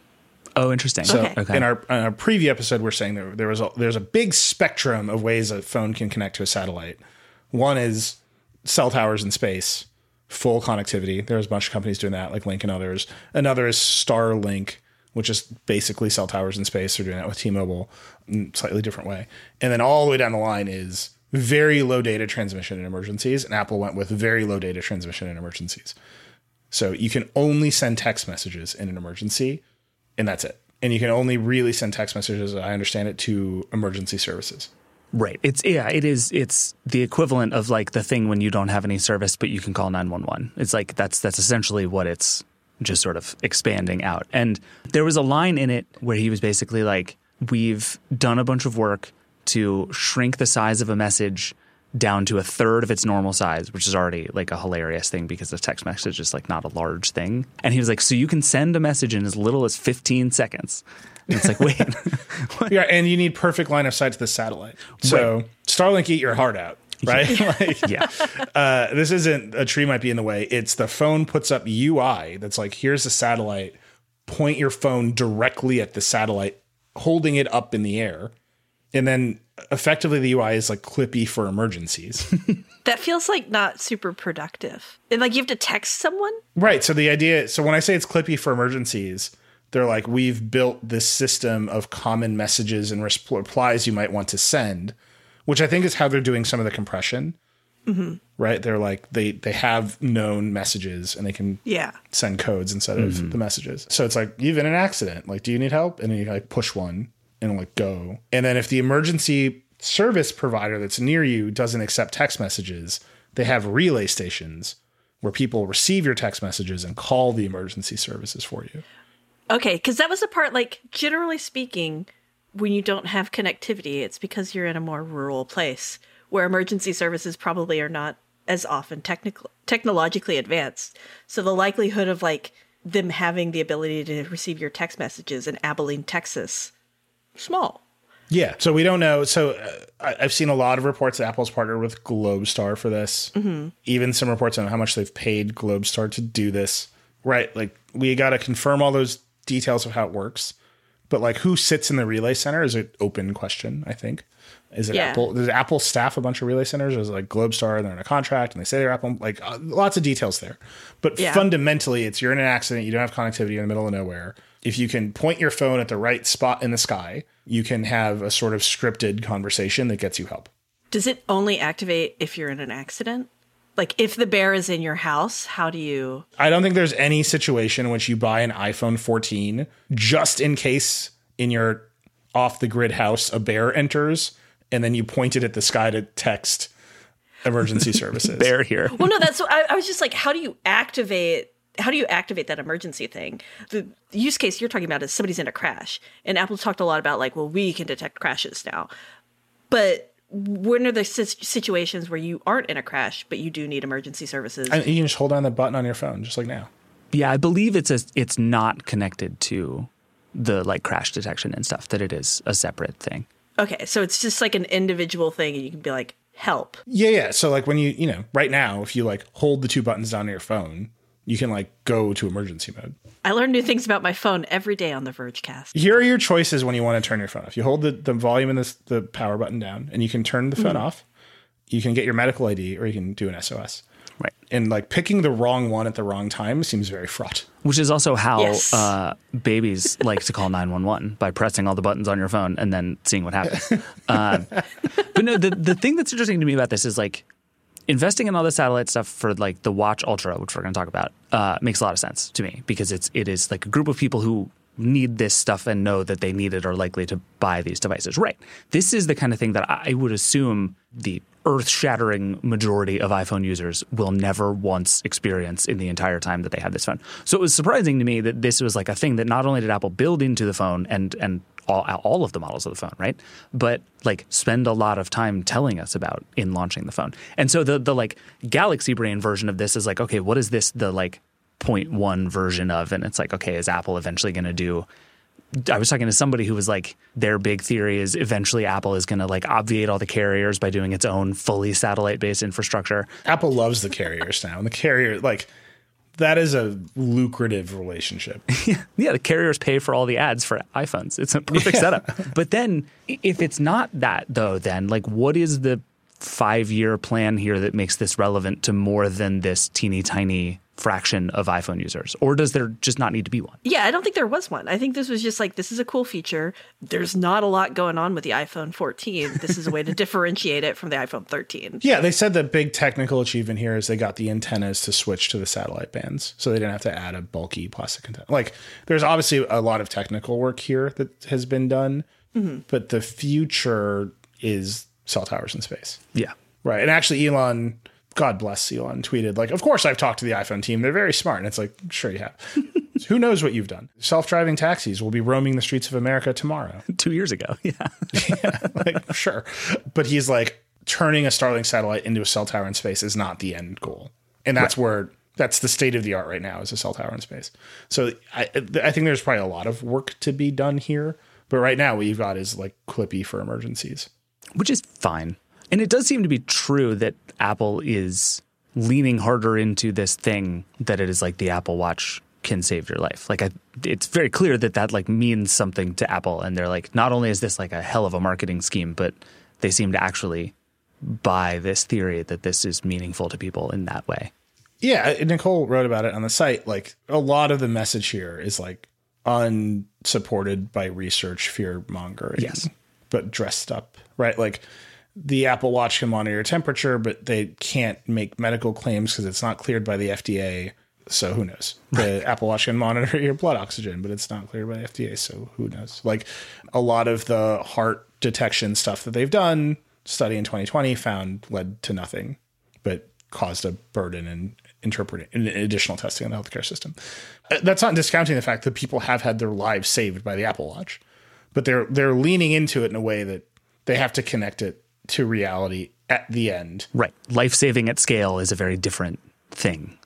Oh, interesting.
So
Okay.
Okay.
in our, in our preview episode, we're saying that there was a, there's a big spectrum of ways a phone can connect to a satellite. One is cell towers in space, full connectivity. There's a bunch of companies doing that, like Lynk and others. Another is Starlink, which is basically cell towers in space. They're doing that with T-Mobile, in a slightly different way. And then all the way down the line is very low data transmission in emergencies, and Apple went with very low data transmission in emergencies. So you can only send text messages in an emergency, and that's it. And you can only really send text messages, I understand it, to emergency services.
Right. It's yeah, it is it's the equivalent of like the thing when you don't have any service but you can call 911. It's like that's that's essentially what it's just sort of expanding out. And there was a line in it where he was basically like we've done a bunch of work to shrink the size of a message down to a third of its normal size, which is already like a hilarious thing because the text message is like not a large thing. And he was like, so you can send a message in as little as 15 seconds. And it's like, wait,
Yeah, and you need perfect line of sight to the satellite. So Starlink, eat your heart out, right? like,
yeah.
uh, this isn't a tree might be in the way. It's the phone puts up UI that's like, here's a satellite. Point your phone directly at the satellite, holding it up in the air, and then effectively the UI is like Clippy for emergencies.
That feels like not super productive. And like you have to text someone?
Right. So the idea, so when I say it's Clippy for emergencies, they're like, we've built this system of common messages and res- replies you might want to send, which I think is how they're doing some of the compression. Mm-hmm. Right. They're like, they, they have known messages and they can
Yeah.
send codes instead of mm-hmm. the messages. So it's like, you've in an accident. Like, do you need help? And then you like push one and like go. And then if the emergency service provider that's near you doesn't accept text messages, they have relay stations where people receive your text messages and call the emergency services for you.
Okay, because that was the part, like, generally speaking, when you don't have connectivity, it's because you're in a more rural place where emergency services probably are not as often technical technologically advanced. So the likelihood of like them having the ability to receive your text messages in Abilene, Texas, small.
Yeah. So we don't know. So uh, I- I've seen a lot of reports that Apple's partnered with Globalstar for this. Even some reports on how much they've paid Globalstar to do this. Right. Like we got to confirm all those details of how it works. But like who sits in the relay center is an open question, I think. Is it
Yeah.
Apple? Does Apple staff a bunch of relay centers? Or is it like Globalstar and they're in a contract and they say they're Apple? Like uh, lots of details there. But
Yeah.
fundamentally, it's you're in an accident, you don't have connectivity in the middle of nowhere. If you can point your phone at the right spot in the sky, you can have a sort of scripted conversation that gets you help.
Does it only activate if you're in an accident? Like if the bear is in your house, how do you
I don't think there's any situation in which you buy an iPhone 14 just in case in your off the grid house a bear enters and then you point it at the sky to text emergency services.
Bear here.
Well, no, that's I, I was just like, how do you activate how do you activate that emergency thing? The use case you're talking about is somebody's in a crash, and Apple talked a lot about like, well, we can detect crashes now, but when are the situations where you aren't in a crash but you do need emergency services?
And you can just hold down the button on your phone, just like now.
Yeah, I believe it's a, it's not connected to the like crash detection and stuff. That it is a separate thing.
Okay, so it's just like an individual thing, and you can be like, help.
Yeah, yeah. So like when you you know right now, if you like hold the two buttons down on your phone, you can like go to emergency mode.
I learn new things about my phone every day on the Vergecast.
Here are your choices when you want to turn your phone off. You hold the, the volume and the, the power button down, and you can turn the phone mm-hmm. off. You can get your medical ID, or you can do an SOS.
Right.
And like picking the wrong one at the wrong time seems very fraught.
Which is also how yes. uh, babies like to call 911 by pressing all the buttons on your phone and then seeing what happens. uh, but no, the, the thing that's interesting to me about this is like investing in all the satellite stuff for like the Watch Ultra, which we're going to talk about, uh, makes a lot of sense to me because it's it is like a group of people who need this stuff and know that they need it are likely to buy these devices. Right. This is the kind of thing that I would assume the earth-shattering majority of iPhone users will never once experience in the entire time that they have this phone. So it was surprising to me that this was like a thing that not only did Apple build into the phone and and all, all of the models of the phone, right? But like spend a lot of time telling us about in launching the phone. And so the the like Galaxy Brain version of this is like, okay, what is this the like point one version of? And it's like, okay, is Apple eventually going to do I was talking to somebody who was like, their big theory is eventually Apple is going to like obviate all the carriers by doing its own fully satellite based infrastructure.
Apple loves the carriers now. And the carrier, like, that is a lucrative relationship.
yeah, the carriers pay for all the ads for iPhones. It's a perfect yeah. setup. But then, if it's not that, though, then like, what is the five year plan here that makes this relevant to more than this teeny tiny fraction of iPhone users? Or does there just not need to be one?
Yeah, I don't think there was one. I think this was just like, this is a cool feature. There's not a lot going on with the iPhone 14. This is a way to differentiate it from the iPhone 13.
Yeah, they said the big technical achievement here is they got the antennas to switch to the satellite bands. So they didn't have to add a bulky plastic antenna. Like, there's obviously a lot of technical work here that has been done, mm-hmm. but the future is cell towers in space.
Yeah.
Right. And actually, Elon God bless Elon, tweeted, like, of course I've talked to the iPhone team. They're very smart. And it's like, sure you have. Who knows what you've done? Self driving taxis will be roaming the streets of America tomorrow.
Two years ago. Yeah.
yeah. Like, sure. But he's like, turning a Starlink satellite into a cell tower in space is not the end goal. And that's right. where that's the state of the art right now is a cell tower in space. So I, I think there's probably a lot of work to be done here. But right now, what you've got is like Clippy for emergencies,
which is fine. And it does seem to be true that Apple is leaning harder into this thing that it is like the Apple Watch can save your life. Like I, it's very clear that that like means something to Apple and they're like not only is this like a hell of a marketing scheme, but they seem to actually buy this theory that this is meaningful to people in that way.
Yeah, uh, Nicole wrote about it on the site. Like a lot of the message here is like unsupported by research fear mongering.
Yes.
But dressed up, right? Like the Apple Watch can monitor your temperature, but they can't make medical claims because it's not cleared by the FDA. So who knows? The Apple Watch can monitor your blood oxygen, but it's not cleared by the FDA. So who knows? Like a lot of the heart detection stuff that they've done, study in 2020 found led to nothing, but caused a burden in interpreting additional testing in the healthcare system. Uh, that's not discounting the fact that people have had their lives saved by the Apple Watch, but they're they're leaning into it in a way that they have to connect it to reality at the end.
Right. Life saving at scale is a very different thing.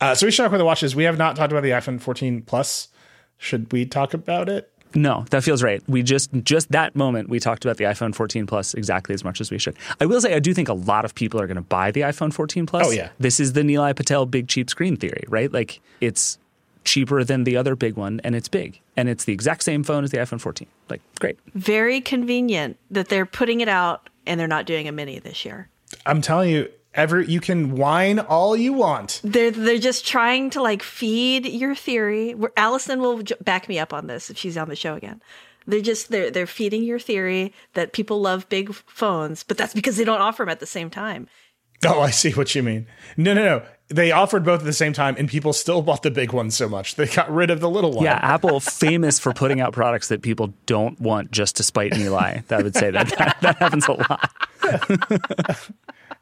Uh, so we should talk about the watches. We have not talked about the iPhone 14 Plus. Should we talk about it?
No, that feels right. We just just that moment we talked about the iPhone 14 Plus exactly as much as we should. I will say I do think a lot of people are going to buy the iPhone 14 Plus.
Oh yeah,
this is the Nilay Patel big cheap screen theory, right? Like it's cheaper than the other big one and it's big and it's the exact same phone as the iPhone 14. Like great.
Very convenient that they're putting it out and they're not doing a mini this year.
I'm telling you, ever you can whine all you want.
They're they're just trying to like feed your theory. Allison will back me up on this if she's on the show again. They're just they're they're feeding your theory that people love big phones, but that's because they don't offer them at the same time.
Oh, I see what you mean. No, no, no. They offered both at the same time, and people still bought the big one so much they got rid of the little one.
Yeah, Apple famous for putting out products that people don't want just to spite Nilay. I would say that that, that happens a lot.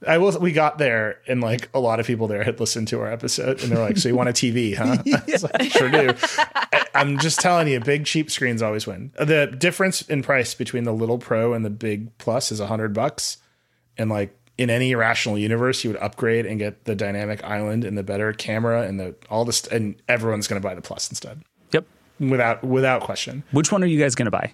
I will. We got there, and like a lot of people there had listened to our episode, and they're like, "So you want a TV, huh?" Was like, "Sure do." I, I'm just telling you, big cheap screens always win. The difference in price between the little Pro and the big Plus is a hundred bucks, and like in any rational universe, you would upgrade and get the dynamic island and the better camera and the all this, and everyone's going to buy the Plus instead.
Yep.
Without without question.
Which one are you guys going to buy?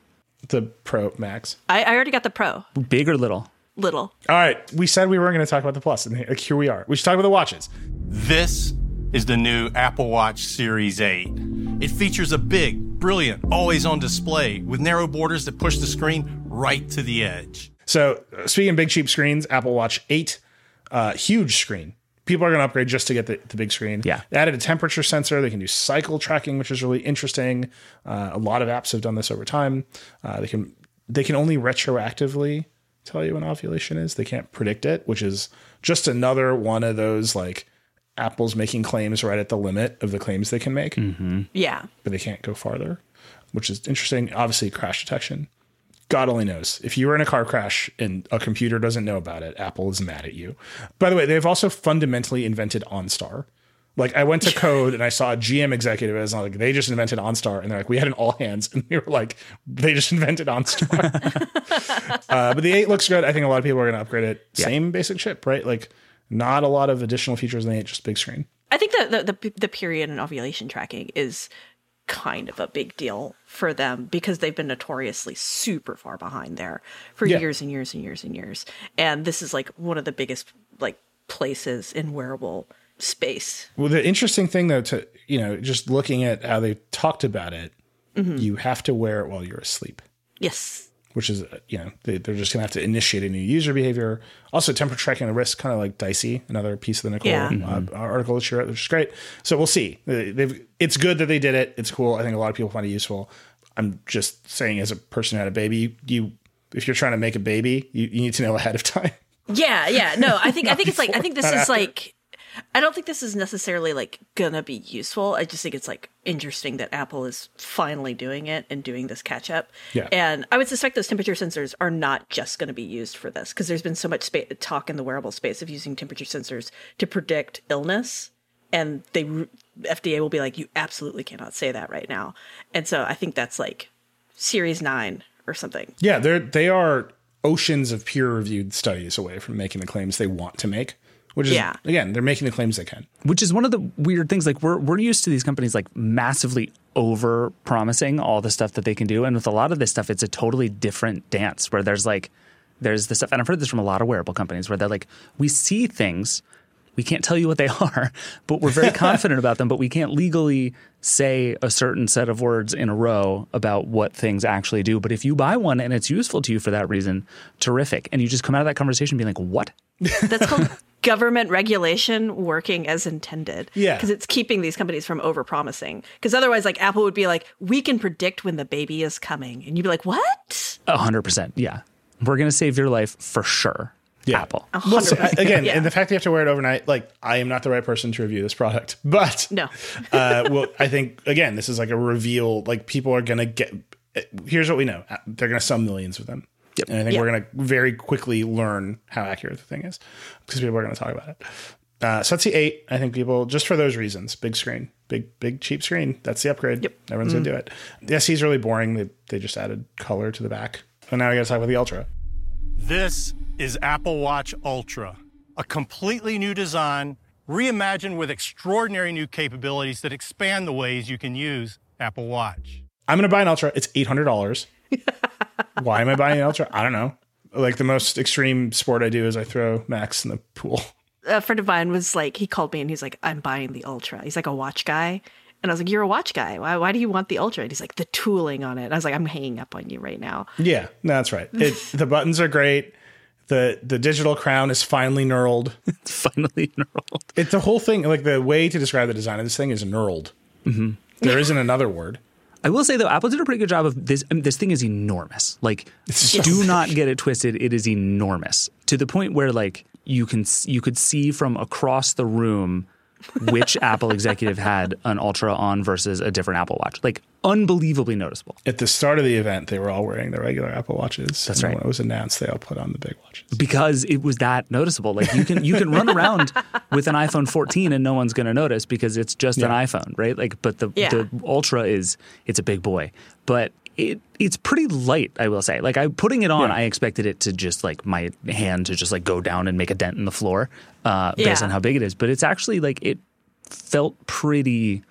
The Pro Max.
I, I already got the Pro.
Big or little?
Little.
All right, we said we weren't going to talk about the Plus, and here- here we are. We should talk about the watches.
This is the new Apple Watch Series 8. It features a big, brilliant, always on display with narrow borders that push the screen right to the edge.
So, uh, speaking of big cheap screens, Apple Watch 8, uh, huge screen. People are going to upgrade just to get the, the big screen.
Yeah.
They added a temperature sensor. They can do cycle tracking, which is really interesting. Uh, a lot of apps have done this over time. Uh, they can they can only retroactively tell you when ovulation is. They can't predict it, which is just another one of those like Apple's making claims right at the limit of the claims they can make,
Yeah.
but they can't go farther, which is interesting. Obviously, crash detection. God only knows. If you were in a car crash and a computer doesn't know about it, Apple is mad at you. By the way, they've also fundamentally invented OnStar. Like I went to code and I saw a GM executive as like they just invented OnStar and they're like we had an all hands and we were like they just invented OnStar. uh, but the eight looks good. I think a lot of people are going to upgrade it. Same basic chip, right? Like not a lot of additional features in the eight, just big screen.
I think that the, the the period and ovulation tracking is kind of a big deal for them because they've been notoriously super far behind there for
Yeah.
years and years and years and years. And this is like one of the biggest like places in wearable space.
Well, the interesting thing though, to you know, just looking at how they talked about it,
Mhm.
you have to wear it while you're asleep.
Yes.
Which is uh, you know they, they're just gonna have to initiate a new user behavior. Also, temperature tracking the risk, kind of like dicey. Another piece of the Nicole
Yeah.
uh, article that she wrote, which is great. So we'll see. They- They've, it's good that they did it. It's cool. I think a lot of people find it useful. I'm just saying, as a person who had a baby, you if you're trying to make a baby, you, you need to know ahead of time.
Yeah, yeah. No, I think I think it's like I think this is
after.
like I don't think this is necessarily like gonna be useful. I just think it's like interesting that Apple is finally doing it and doing this catch up.
Yeah.
And I would suspect those temperature sensors are not just going to be used for this because there's been so much spa- talk in the wearable space of using temperature sensors to predict illness. And they FDA will be like, you absolutely cannot say that right now. And so I think that's like Series Nine or something.
Yeah, they're they are oceans of peer reviewed studies away from making the claims they want to make. Which is
Yeah.
again, they're making the claims they can.
Which is one of the weird things. Like we're we're used to these companies like massively over promising all the stuff that they can do, and with a lot of this stuff, it's a totally different dance where there's like there's the stuff, and I've heard this from a lot of wearable companies where they're like, we see things, we can't tell you what they are, but we're very confident about them, but we can't legally say a certain set of words in a row about what things actually do. But if you buy one and it's useful to you for that reason, terrific. And you just come out of that conversation being like, what?
That's called government regulation working as intended.
Yeah.
Because it's keeping these companies from overpromising. Because otherwise, like Apple would be like, we can predict when the baby is coming. And you'd be like, what?
A hundred percent. Yeah. We're going to save your life for sure. Yeah. Apple.
Well, so, again,
Yeah.
and the fact that you have to wear it overnight, like I am not the right person to review this product, but
no.
uh, well, I think again, this is like a reveal. Like people are gonna get. Here's what we know: they're gonna sell millions of them, and I think
Yeah.
we're gonna very quickly learn how accurate the thing is because people are gonna talk about it. Uh, so that's the eight. I think people just for those reasons, big screen, big big cheap screen. That's the upgrade. Yep. Everyone's
Mm.
gonna do it. The SE is really boring. They they just added color to the back, and now we got to talk about the Ultra.
This is Apple Watch Ultra, a completely new design, reimagined with extraordinary new capabilities that expand the ways you can use Apple Watch.
I'm gonna buy an Ultra. It's eight hundred dollars. Why am I buying an Ultra? I don't know. Like the most extreme sport I do is I throw Max in the pool.
A friend of mine was like, he called me and he's like, I'm buying the Ultra. He's like a watch guy. And I was like, You're a watch guy. Why, why do you want the Ultra? And he's like, The tooling on it. And I was like, I'm hanging up on you right now.
Yeah, no, that's right. It, the buttons are great. The the digital crown is finally knurled.
It's finally knurled.
It's the whole thing. Like the way to describe the design of this thing is knurled.
Mm-hmm.
There isn't another word.
I will say though, Apple did a pretty good job of this. I mean, this thing is enormous. Like, do not get it twisted. It is enormous to the point where like you can you could see from across the room which Apple executive had an Ultra on versus a different Apple Watch. Like unbelievably noticeable.
At the start of the event, they were all wearing their regular Apple Watches.
That's
and
right.
When it was announced, they all put on the big watches.
because it was that noticeable. Like you can you can run around with an iPhone 14 and no one's going to notice because it's just an iPhone, right? Like, but the
Yeah.
the Ultra is it's a big boy, but it it's pretty light. I will say. Like I putting it on,
Yeah.
I expected it to just like my hand to just like go down and make a dent in the floor uh, based
Yeah.
on how big it is. But it's actually like it felt pretty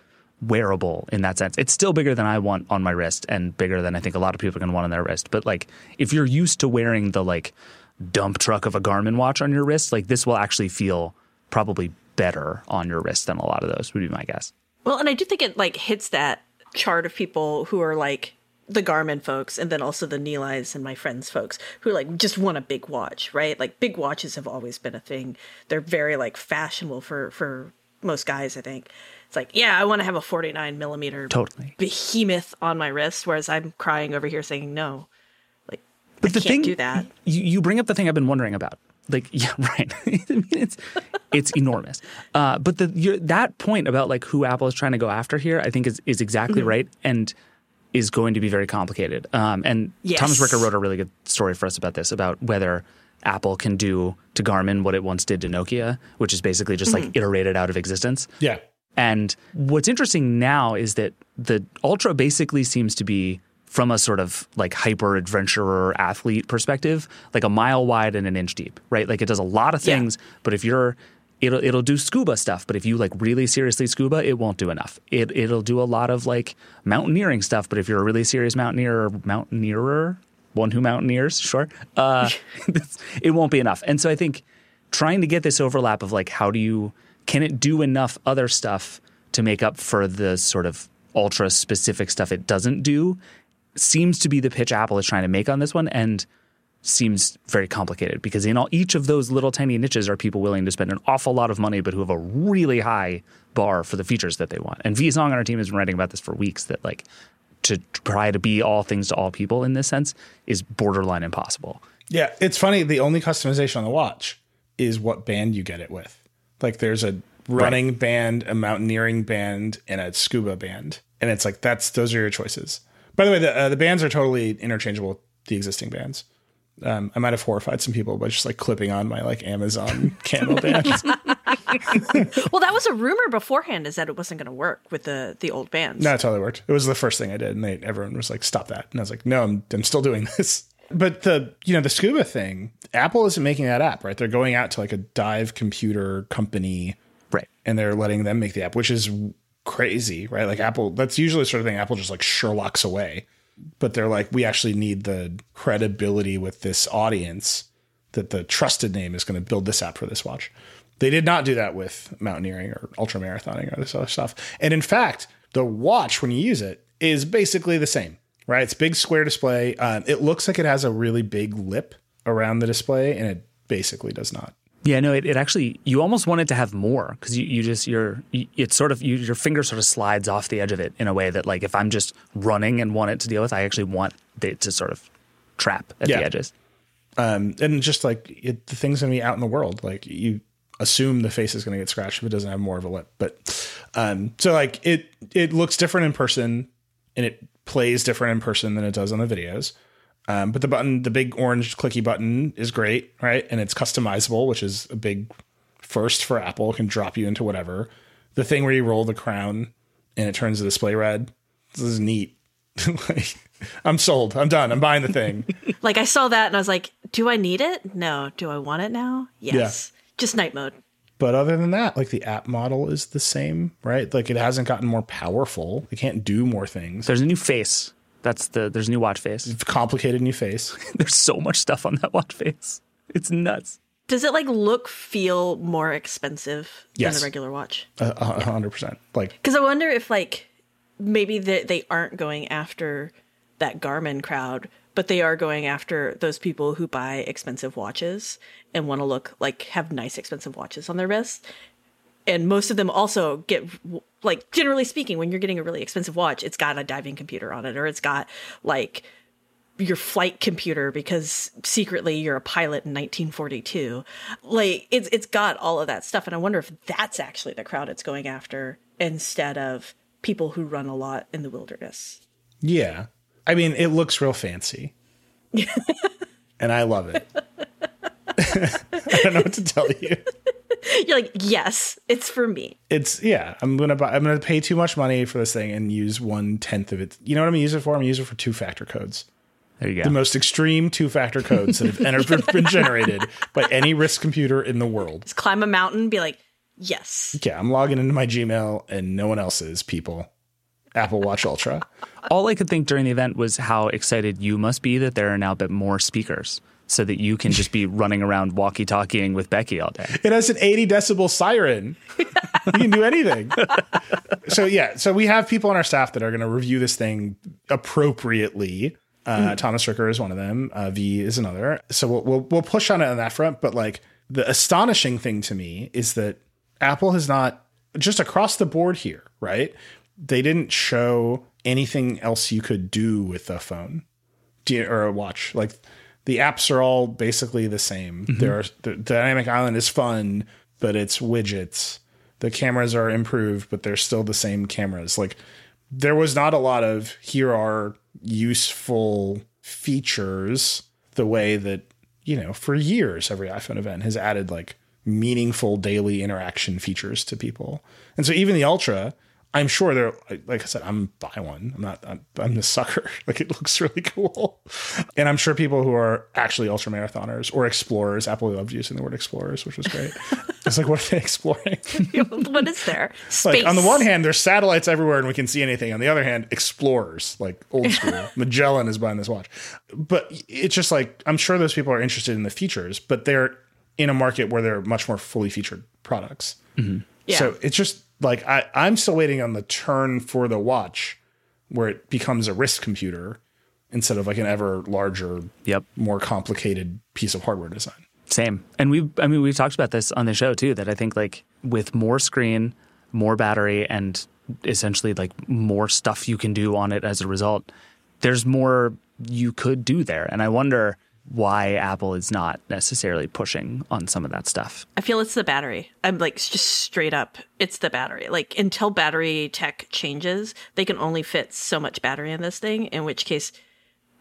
wearable in that sense. It's still bigger than I want on my wrist and bigger than I think a lot of people are going to want on their wrist. But like if you're used to wearing the like dump truck of a Garmin watch on your wrist, like this will actually feel probably better on your wrist than a lot of those would be my guess.
Well, and I do think it like hits that chart of people who are like the Garmin folks and then also the Nilay's and my friends folks who like just want a big watch, right? Like big watches have always been a thing. They're very like fashionable for for most guys, I think. It's like, yeah, I want to have a 49 millimeter
Totally.
behemoth on my wrist, whereas I'm crying over here saying no. Like
But
I
the
can't
thing
do that.
You, you bring up the thing I've been wondering about. Like, yeah, right. I mean, it's it's enormous. Uh, but the your, that point about like who Apple is trying to go after here, I think is is exactly
Mhm.
right and is going to be very complicated. Um, and
Yes.
Thomas Ricker wrote a really good story for us about this about whether Apple can do to Garmin what it once did to Nokia, which is basically just like
Mhm.
iterate it out of existence.
Yeah.
And what's interesting now is that the Ultra basically seems to be from a sort of like hyper adventurer athlete perspective, like a mile wide and an inch deep, right? Like it does a lot of
Yeah.
things, but if you're it'll it'll do scuba stuff, but if you like really seriously scuba, it won't do enough. It it'll do a lot of like mountaineering stuff, but if you're a really serious mountaineer or mountaineerer, one who mountaineers, sure, uh, it won't be enough. And so I think trying to get this overlap of like how do you can it do enough other stuff to make up for the sort of ultra specific stuff it doesn't do seems to be the pitch Apple is trying to make on this one and seems very complicated because in all each of those little tiny niches are people willing to spend an awful lot of money but who have a really high bar for the features that they want. And V on our team has been writing about this for weeks that like to try to be all things to all people in this sense is borderline impossible.
Yeah, it's funny. The only customization on the watch is what band you get it with. Like there's a running band, a mountaineering band, and a scuba band, and it's like that's those are your choices. By the way, the uh, the bands are totally interchangeable with the existing bands. Um, I might have horrified some people by just like clipping on my like Amazon camo band.
well, that was a rumor beforehand is that it wasn't going to work with the the old bands.
No, it totally worked. It was the first thing I did, and they everyone was like, "Stop that!" And I was like, "No, I'm I'm still doing this." But the you know the scuba thing, Apple isn't making that app, right? They're going out to like a dive computer company,
right?
And they're letting them make the app, which is crazy, right? Like Apple, that's usually the sort of thing Apple just like Sherlock's away. But they're like, we actually need the credibility with this audience that the trusted name is going to build this app for this watch. They did not do that with mountaineering or ultra marathoning or this other stuff. And in fact, the watch, when you use it, is basically the same, right? It's big square display. Um, it looks like it has a really big lip around the display, and it basically does not.
Yeah, no, it, it actually you almost want it to have more because you, you just you're you, it's sort of you, your finger sort of slides off the edge of it in a way that like if I'm just running and want it to deal with, I actually want it to sort of trap at
Yeah.
the edges.
Um, and just like it, the thing's gonna be out in the world, like you assume the face is gonna get scratched if it doesn't have more of a lip. But um, so like it it looks different in person, and it plays different in person than it does on the videos. Um, but the button, the big orange clicky button, is great, right? And it's customizable, which is a big first for Apple. It can drop you into whatever. The thing where you roll the crown and it turns the display red. This is neat. like, I'm sold. I'm done. I'm buying the thing.
Like I saw that and I was like, do I need it? No. Do I want it now? Yes. Just night mode.
But other than that, like the app model is the same, right? Like it hasn't gotten more powerful. It can't do more things.
There's a new face. That's the there's a new watch face.
Complicated new face.
there's so much stuff on that watch face. It's nuts.
Does it like look, feel more expensive
Yes.
than a regular watch?
A a hundred percent. Like
Because I wonder if like maybe they, they aren't going after that Garmin crowd, but they are going after those people who buy expensive watches and want to look like have nice expensive watches on their wrists. And most of them also get like generally speaking, when you're getting a really expensive watch, it's got a diving computer on it or it's got like your flight computer because secretly you're a pilot in 1942. Like it's it's got all of that stuff and I wonder if that's actually the crowd it's going after instead of people who run a lot in the wilderness.
Yeah. I mean, it looks real fancy. and I love it. I don't know what to tell you.
You're like, yes, it's for me.
It's yeah. I'm gonna buy. I'm gonna pay too much money for this thing and use one tenth of it. You know what I'm gonna use it for? I'm gonna use it for two factor codes.
There you go.
The most extreme two factor codes that have ever been generated by any risk computer in the world.
Just climb a mountain, be like, yes.
Yeah, I'm logging into my Gmail and no one else is. People, Apple Watch Ultra.
All I could think during the event was how excited you must be that there are now a bit more speakers so that you can just be running around walkie talkieing with Becky all day.
It has an 80 decibel siren. you can do anything. so, yeah, so we have people on our staff that are going to review this thing appropriately. Uh,
Mm-hmm.
Thomas Ricker is one of them. Uh, V is another. So we'll, we'll we'll push on it on that front. But like the astonishing thing to me is that Apple has not just across the board here, right? They didn't show anything else you could do with a phone or a watch. Like the apps are all basically the same. Mm-hmm. There are the Dynamic Island is fun, but it's widgets. The cameras are improved, but they're still the same cameras. Like there was not a lot of here are useful features the way that you know for years every iphone event has added like meaningful daily interaction features to people and so even the ultra i'm sure they're like- i said i'm buy one i'm not i'm, I'm the sucker like it looks really cool and i'm sure people who are actually ultra marathoners or explorers apple loved using the word explorers which was great it's like what are they exploring
what is there?
like on the one hand, there's satellites everywhere and we can see anything. On the other hand, explorers, like old school. Magellan is buying this watch. But it's just like I'm sure those people are interested in the features, but they're in a market where they're much more fully featured products. Mm-hmm.
Yeah.
So it's just like I, I'm still waiting on the turn for the watch where it becomes a wrist computer instead of like an ever larger,
Yep.
more complicated piece of hardware design.
Same. And we I mean we've talked about this on the show too that I think like with more screen, more battery and essentially like more stuff you can do on it as a result, there's more you could do there. And I wonder why Apple is not necessarily pushing on some of that stuff.
I feel it's the battery. I'm like just straight up, it's the battery. Like until battery tech changes, they can only fit so much battery in this thing. In which case,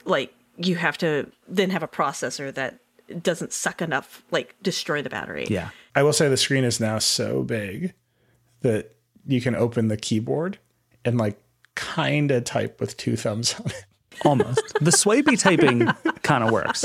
like you have to then have a processor that doesn't suck enough, like destroy the battery.
Yeah.
I will say the screen is now so big that you can open the keyboard and like kind of type with two thumbs on it.
Almost. the swipey typing kind of works.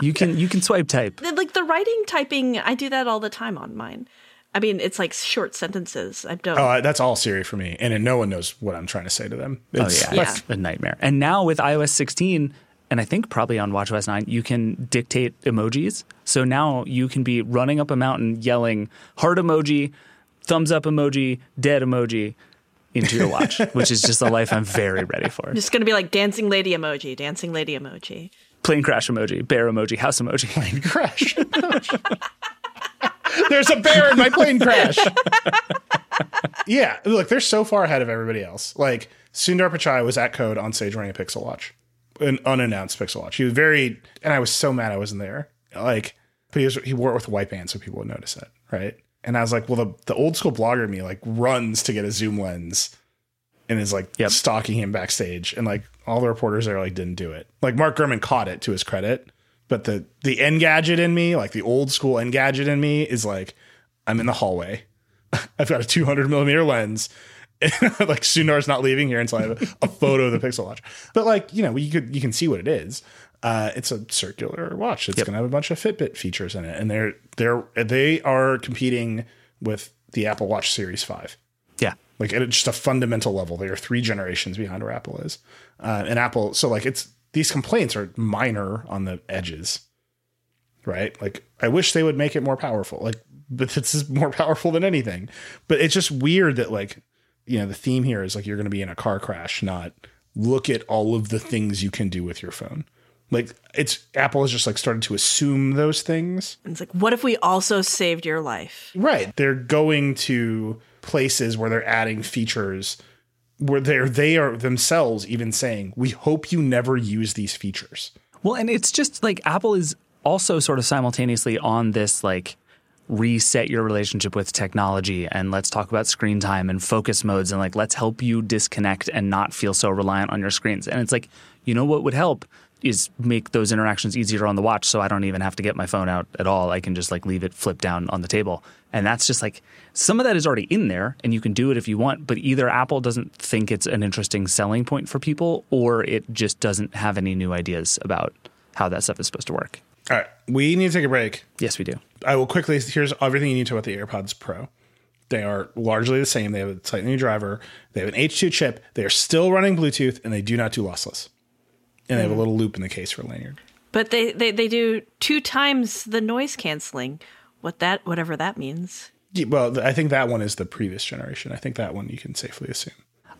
You can you can swipe type.
Like the writing typing, I do that all the time on mine. I mean, it's like short sentences. I don't.
Oh, that's all Siri for me, and no one knows what I'm trying to say to them. Oh, it's
oh yeah,
like-
it's a nightmare. And now with iOS 16, and I think probably on WatchOS 9, you can dictate emojis. So now you can be running up a mountain yelling heart emoji, thumbs up emoji, dead emoji into your watch, which is just a life I'm very ready for.
I'm just gonna be like dancing lady emoji, dancing lady emoji.
Plane crash emoji, bear emoji, house emoji.
Plane crash. There's a bear in my plane crash. yeah, look, they're so far ahead of everybody else. Like Sundar Pichai was at Code on stage wearing a Pixel Watch, an unannounced Pixel Watch. He was very, and I was so mad I wasn't there. Like, but he was, he wore it with a white band so people would notice it, right? And I was like, well, the the old school blogger in me like runs to get a zoom lens and is like
Yep.
stalking him backstage, and like all the reporters there like didn't do it. Like Mark Gurman caught it to his credit, but the the Engadget in me, like the old school Engadget in me, is like I'm in the hallway. I've got a 200 millimeter lens. like Sundar's not leaving here until I have a photo of the Pixel Watch. But like you know, you could you can see what it is. Uh, it's a circular watch. It's
Yep.
gonna have a bunch of Fitbit features in it, and they're they're they are competing with the Apple Watch Series Five.
Yeah.
like at just a fundamental level they are three generations behind where apple is. Uh, and apple so like it's these complaints are minor on the edges right? Like i wish they would make it more powerful. Like but this is more powerful than anything. But it's just weird that like you know the theme here is like you're going to be in a car crash not look at all of the things you can do with your phone like it's apple has just like started to assume those things
And it's like, what if we also saved your life?
Right. They're going to places where they're adding features where they're they are themselves even saying, "We hope you never use these features."
Well, and it's just like Apple is also sort of simultaneously on this like reset your relationship with technology and let's talk about screen time and focus modes and like let's help you disconnect and not feel so reliant on your screens. And it's like, you know what would help is make those interactions easier on the watch so I don't even have to get my phone out at all. I can just like leave it flipped down on the table. And that's just like some of that is already in there and you can do it if you want, but either Apple doesn't think it's an interesting selling point for people or it just doesn't have any new ideas about how that stuff is supposed to work.
All right, we need to take a break.
Yes, we do.
I will quickly. Here's everything you need to know about the AirPods Pro. They are largely the same. They have a slightly new driver. They have an H2 chip. They are still running Bluetooth, and they do not do lossless. And they have a mm-hmm. little loop in the case for lanyard.
But they, they, they do two times the noise canceling. What that whatever that means.
Yeah, well, I think that one is the previous generation. I think that one you can safely assume.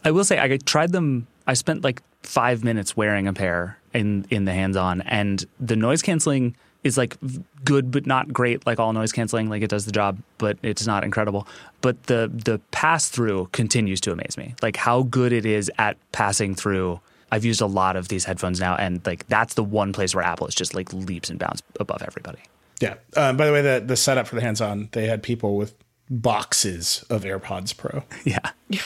I will say I tried them. I spent like five minutes wearing a pair in in the hands on, and the noise canceling is like good but not great like all noise canceling like it does the job but it's not incredible but the the pass through continues to amaze me like how good it is at passing through I've used a lot of these headphones now and like that's the one place where Apple is just like leaps and bounds above everybody.
Yeah. Um, by the way the the setup for the hands on they had people with boxes of AirPods Pro.
Yeah.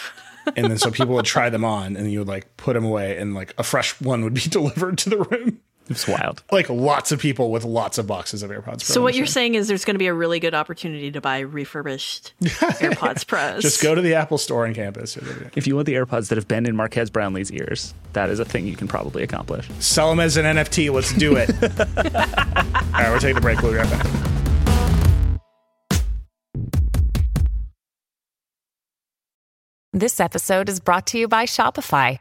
And then so people would try them on and you would like put them away and like a fresh one would be delivered to the room
it's wild.
Like lots of people with lots of boxes of AirPods Pro.
So what you're saying is there's going to be a really good opportunity to buy refurbished AirPods Pros.
Just go to the Apple store on campus.
If you want the AirPods that have been in Marquez Brownlee's ears, that is a thing you can probably accomplish.
Sell them as an NFT. Let's do it. All right, we're taking a break. We'll be right back.
This episode is brought to you by Shopify.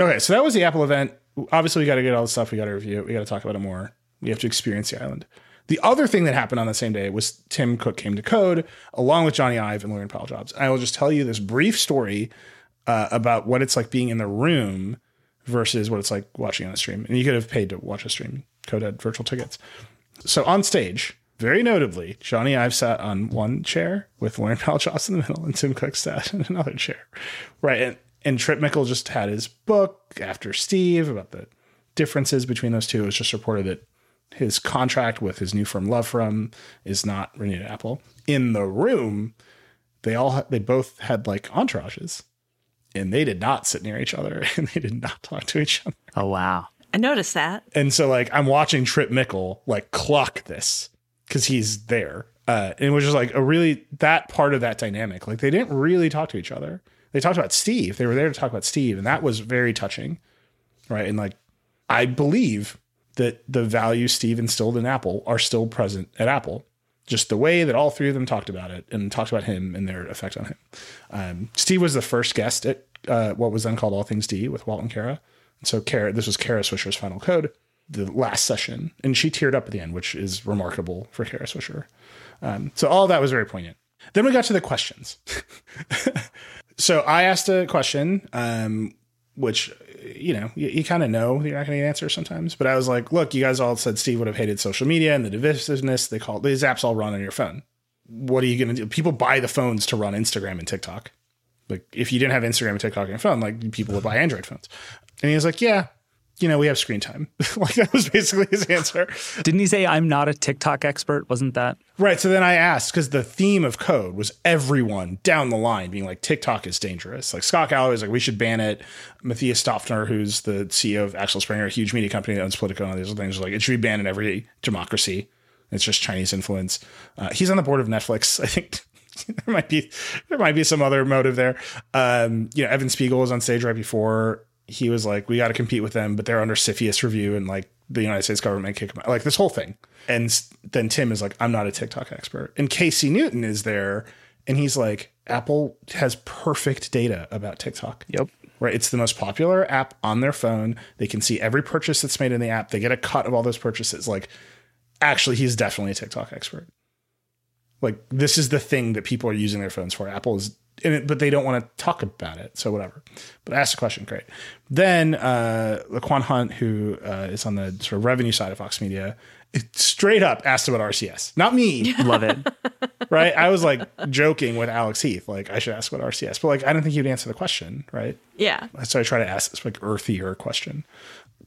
Okay, so that was the Apple event. Obviously, we got to get all the stuff. We got to review it. We got to talk about it more. We have to experience the island. The other thing that happened on the same day was Tim Cook came to Code along with Jony Ive and Laurene Powell Jobs. I will just tell you this brief story uh, about what it's like being in the room versus what it's like watching on a stream. And you could have paid to watch a stream. Code had virtual tickets. So on stage, very notably, Jony Ive sat on one chair with Laurene Powell Jobs in the middle, and Tim Cook sat in another chair. Right. And and Trip Mickle just had his book after Steve about the differences between those two. It was just reported that his contract with his new firm LoveFrom is not renewed at Apple. In the room, they all they both had like entourages, and they did not sit near each other, and they did not talk to each other.
Oh wow!
I noticed that.
And so like I'm watching Trip Mickle like clock this because he's there, uh, and it was just like a really that part of that dynamic. Like they didn't really talk to each other they talked about Steve. They were there to talk about Steve, and that was very touching, right? And like, I believe that the values Steve instilled in Apple are still present at Apple. Just the way that all three of them talked about it and talked about him and their effect on him. Um, Steve was the first guest at uh, what was then called All Things D with Walt and Kara. So Kara, this was Kara Swisher's final code, the last session, and she teared up at the end, which is remarkable for Kara Swisher. Um, so all that was very poignant. Then we got to the questions. so I asked a question, um, which you know you, you kind of know you're not going to get answers sometimes. But I was like, look, you guys all said Steve would have hated social media and the divisiveness. They call these apps all run on your phone. What are you going to do? People buy the phones to run Instagram and TikTok. Like if you didn't have Instagram and TikTok on your phone, like people would buy Android phones. And he was like, yeah, you know, we have screen time. like that was basically his answer.
Didn't he say I'm not a TikTok expert? Wasn't that?
Right. So then I asked because the theme of code was everyone down the line being like TikTok is dangerous. Like Scott Galloway was like we should ban it. Matthias Döpfner, who's the CEO of Axel Springer, a huge media company that owns Politico and all these other things, was like it should be banned in every democracy. It's just Chinese influence. Uh, he's on the board of Netflix. I think there might be there might be some other motive there. Um, you know, Evan Spiegel was on stage right before he was like, we got to compete with them, but they're under CFIUS review and like the United States government kick them out. Like this whole thing. And then Tim is like, I'm not a TikTok expert. And Casey Newton is there and he's like, Apple has perfect data about TikTok.
Yep.
Right. It's the most popular app on their phone. They can see every purchase that's made in the app. They get a cut of all those purchases. Like, actually, he's definitely a TikTok expert. Like, this is the thing that people are using their phones for. Apple is it, but they don't want to talk about it. So whatever. But ask the question, great. Then uh, Laquan Hunt, who uh, is on the sort of revenue side of Vox Media, straight up asked about RCS. Not me.
Love it.
right? I was like joking with Alex Heath, like I should ask about RCS, but like I don't think he'd answer the question, right?
Yeah.
So I try to ask this like earthier question.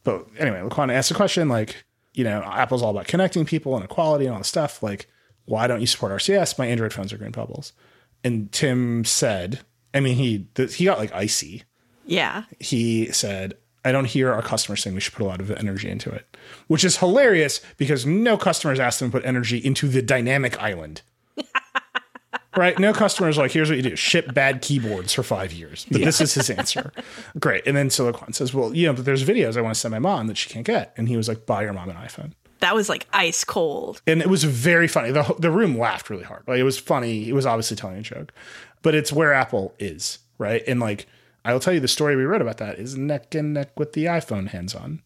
But anyway, Laquan asked the question like, you know, Apple's all about connecting people and equality and all this stuff. Like, why don't you support RCS? My Android phones are green bubbles. And Tim said, I mean, he he got like icy.
Yeah.
He said, I don't hear our customers saying we should put a lot of energy into it, which is hilarious because no customers asked them to put energy into the dynamic island. right? No customers like, here's what you do ship bad keyboards for five years. But yeah. this is his answer. Great. And then Silicon says, well, you know, but there's videos I want to send my mom that she can't get. And he was like, buy your mom an iPhone.
That was like ice cold.
And it was very funny. The, the room laughed really hard. Like it was funny. It was obviously telling a joke, but it's where Apple is, right? And like, I will tell you the story we wrote about that is neck and neck with the iPhone hands on,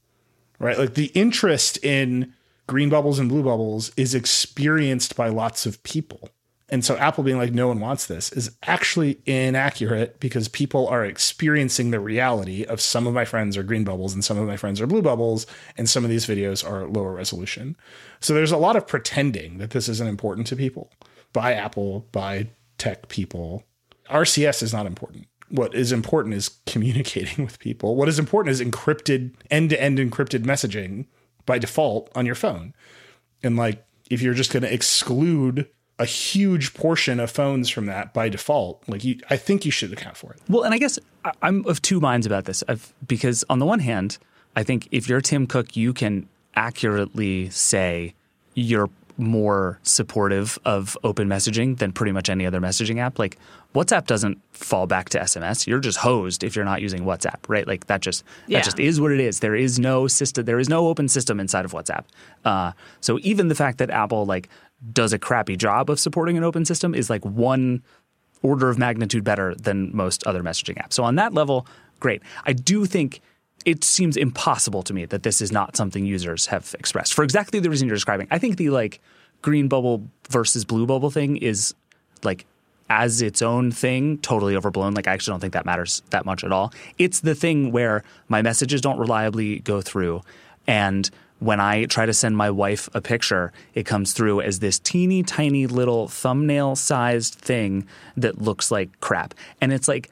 right? Like the interest in green bubbles and blue bubbles is experienced by lots of people. And so Apple being like, no one wants this is actually inaccurate because people are experiencing the reality of some of my friends are green bubbles and some of my friends are blue bubbles. And some of these videos are lower resolution. So there's a lot of pretending that this isn't important to people by Apple, by tech people. RCS is not important. What is important is communicating with people. What is important is encrypted, end to end encrypted messaging by default on your phone. And like, if you're just going to exclude a huge portion of phones from that by default. Like you, I think you should account for it.
Well, and I guess I'm of two minds about this I've, because on the one hand, I think if you're Tim Cook, you can accurately say you're more supportive of open messaging than pretty much any other messaging app. Like WhatsApp doesn't fall back to SMS. You're just hosed if you're not using WhatsApp, right? Like that just yeah. that just is what it is. There is no system. There is no open system inside of WhatsApp. Uh, so even the fact that Apple like does a crappy job of supporting an open system is like one order of magnitude better than most other messaging apps. So on that level, great. I do think it seems impossible to me that this is not something users have expressed for exactly the reason you're describing. I think the like green bubble versus blue bubble thing is like as its own thing, totally overblown. Like I actually don't think that matters that much at all. It's the thing where my messages don't reliably go through and when I try to send my wife a picture, it comes through as this teeny tiny little thumbnail sized thing that looks like crap. And it's like,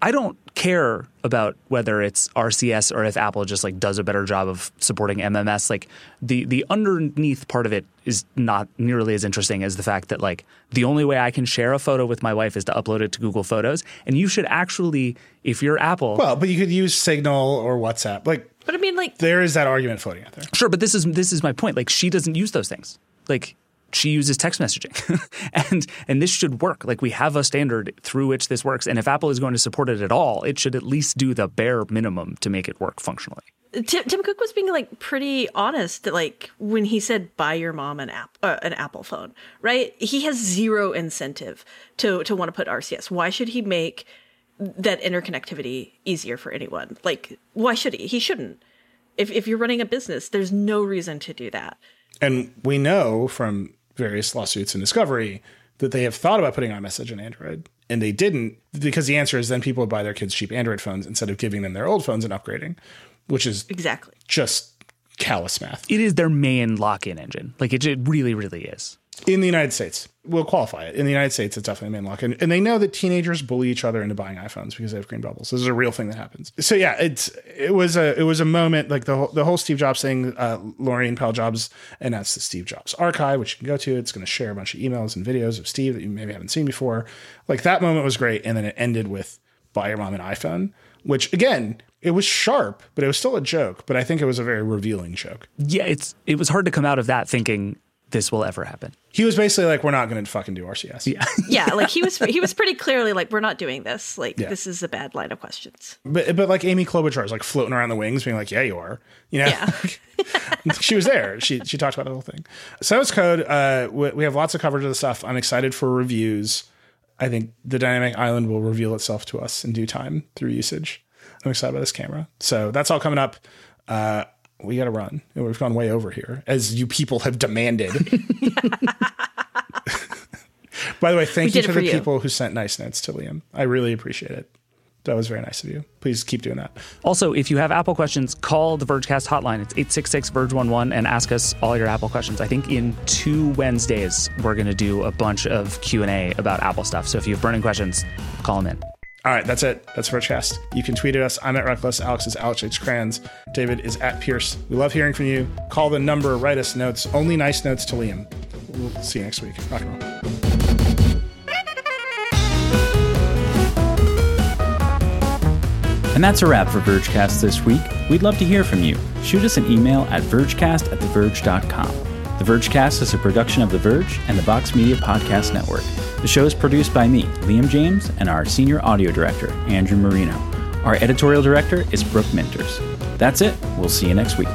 I don't care about whether it's RCS or if Apple just like does a better job of supporting MMS. Like the the underneath part of it is not nearly as interesting as the fact that like the only way I can share a photo with my wife is to upload it to Google Photos. And you should actually, if you're Apple,
well, but you could use Signal or WhatsApp. Like
but I mean, like
there is that argument floating out there.
Sure, but this is this is my point. Like she doesn't use those things. Like she uses text messaging, and and this should work. Like we have a standard through which this works. And if Apple is going to support it at all, it should at least do the bare minimum to make it work functionally.
Tim, Tim Cook was being like pretty honest, like when he said buy your mom an app uh, an Apple phone, right? He has zero incentive to to want to put RCS. Why should he make that interconnectivity easier for anyone. Like, why should he? He shouldn't. If if you're running a business, there's no reason to do that.
And we know from various lawsuits and discovery that they have thought about putting iMessage on Android and they didn't because the answer is then people would buy their kids cheap Android phones instead of giving them their old phones and upgrading, which is
exactly
just callous math.
It is their main lock-in engine. Like it, it really, really is
in the United States. We'll qualify it. In the United States, it's definitely a main lock. And, and they know that teenagers bully each other into buying iPhones because they have green bubbles. This is a real thing that happens. So yeah, it's it was a it was a moment like the whole, the whole Steve Jobs thing. Uh, Laurene Powell Jobs announced the Steve Jobs archive, which you can go to. It's going to share a bunch of emails and videos of Steve that you maybe haven't seen before. Like that moment was great, and then it ended with buy your mom an iPhone, which again it was sharp, but it was still a joke. But I think it was a very revealing joke.
Yeah, it's it was hard to come out of that thinking this will ever happen.
He was basically like, "We're not going to fucking do RCS."
Yeah,
yeah. Like he was, he was pretty clearly like, "We're not doing this. Like yeah. this is a bad line of questions."
But but like Amy Klobuchar is like floating around the wings, being like, "Yeah, you are." You know, yeah. she was there. She she talked about the whole thing. So it's code. Uh, we, we have lots of coverage of the stuff. I'm excited for reviews. I think the dynamic island will reveal itself to us in due time through usage. I'm excited about this camera. So that's all coming up. Uh, we got to run. We've gone way over here, as you people have demanded. By the way, thank
We
you to
it
the
you.
people who sent nice notes to Liam. I really appreciate it. That was very nice of you. Please keep doing that.
Also, if you have Apple questions, call the Vergecast hotline. It's 866 Verge 11 and ask us all your Apple questions. I think in two Wednesdays we're going to do a bunch of Q&A about Apple stuff. So if you have burning questions, call them in.
All right, that's it. That's Vergecast. You can tweet at us. I'm at Reckless. Alex is Alex H. Cranz. David is at Pierce. We love hearing from you. Call the number, write us notes. Only nice notes to Liam. We'll see you next week. Rock and roll.
And that's a wrap for Vergecast this week. We'd love to hear from you. Shoot us an email at vergecast at theverge.com. The Vergecast is a production of The Verge and the Vox Media Podcast Network. The show is produced by me, Liam James, and our senior audio director, Andrew Marino. Our editorial director is Brooke Minters. That's it. We'll see you next week.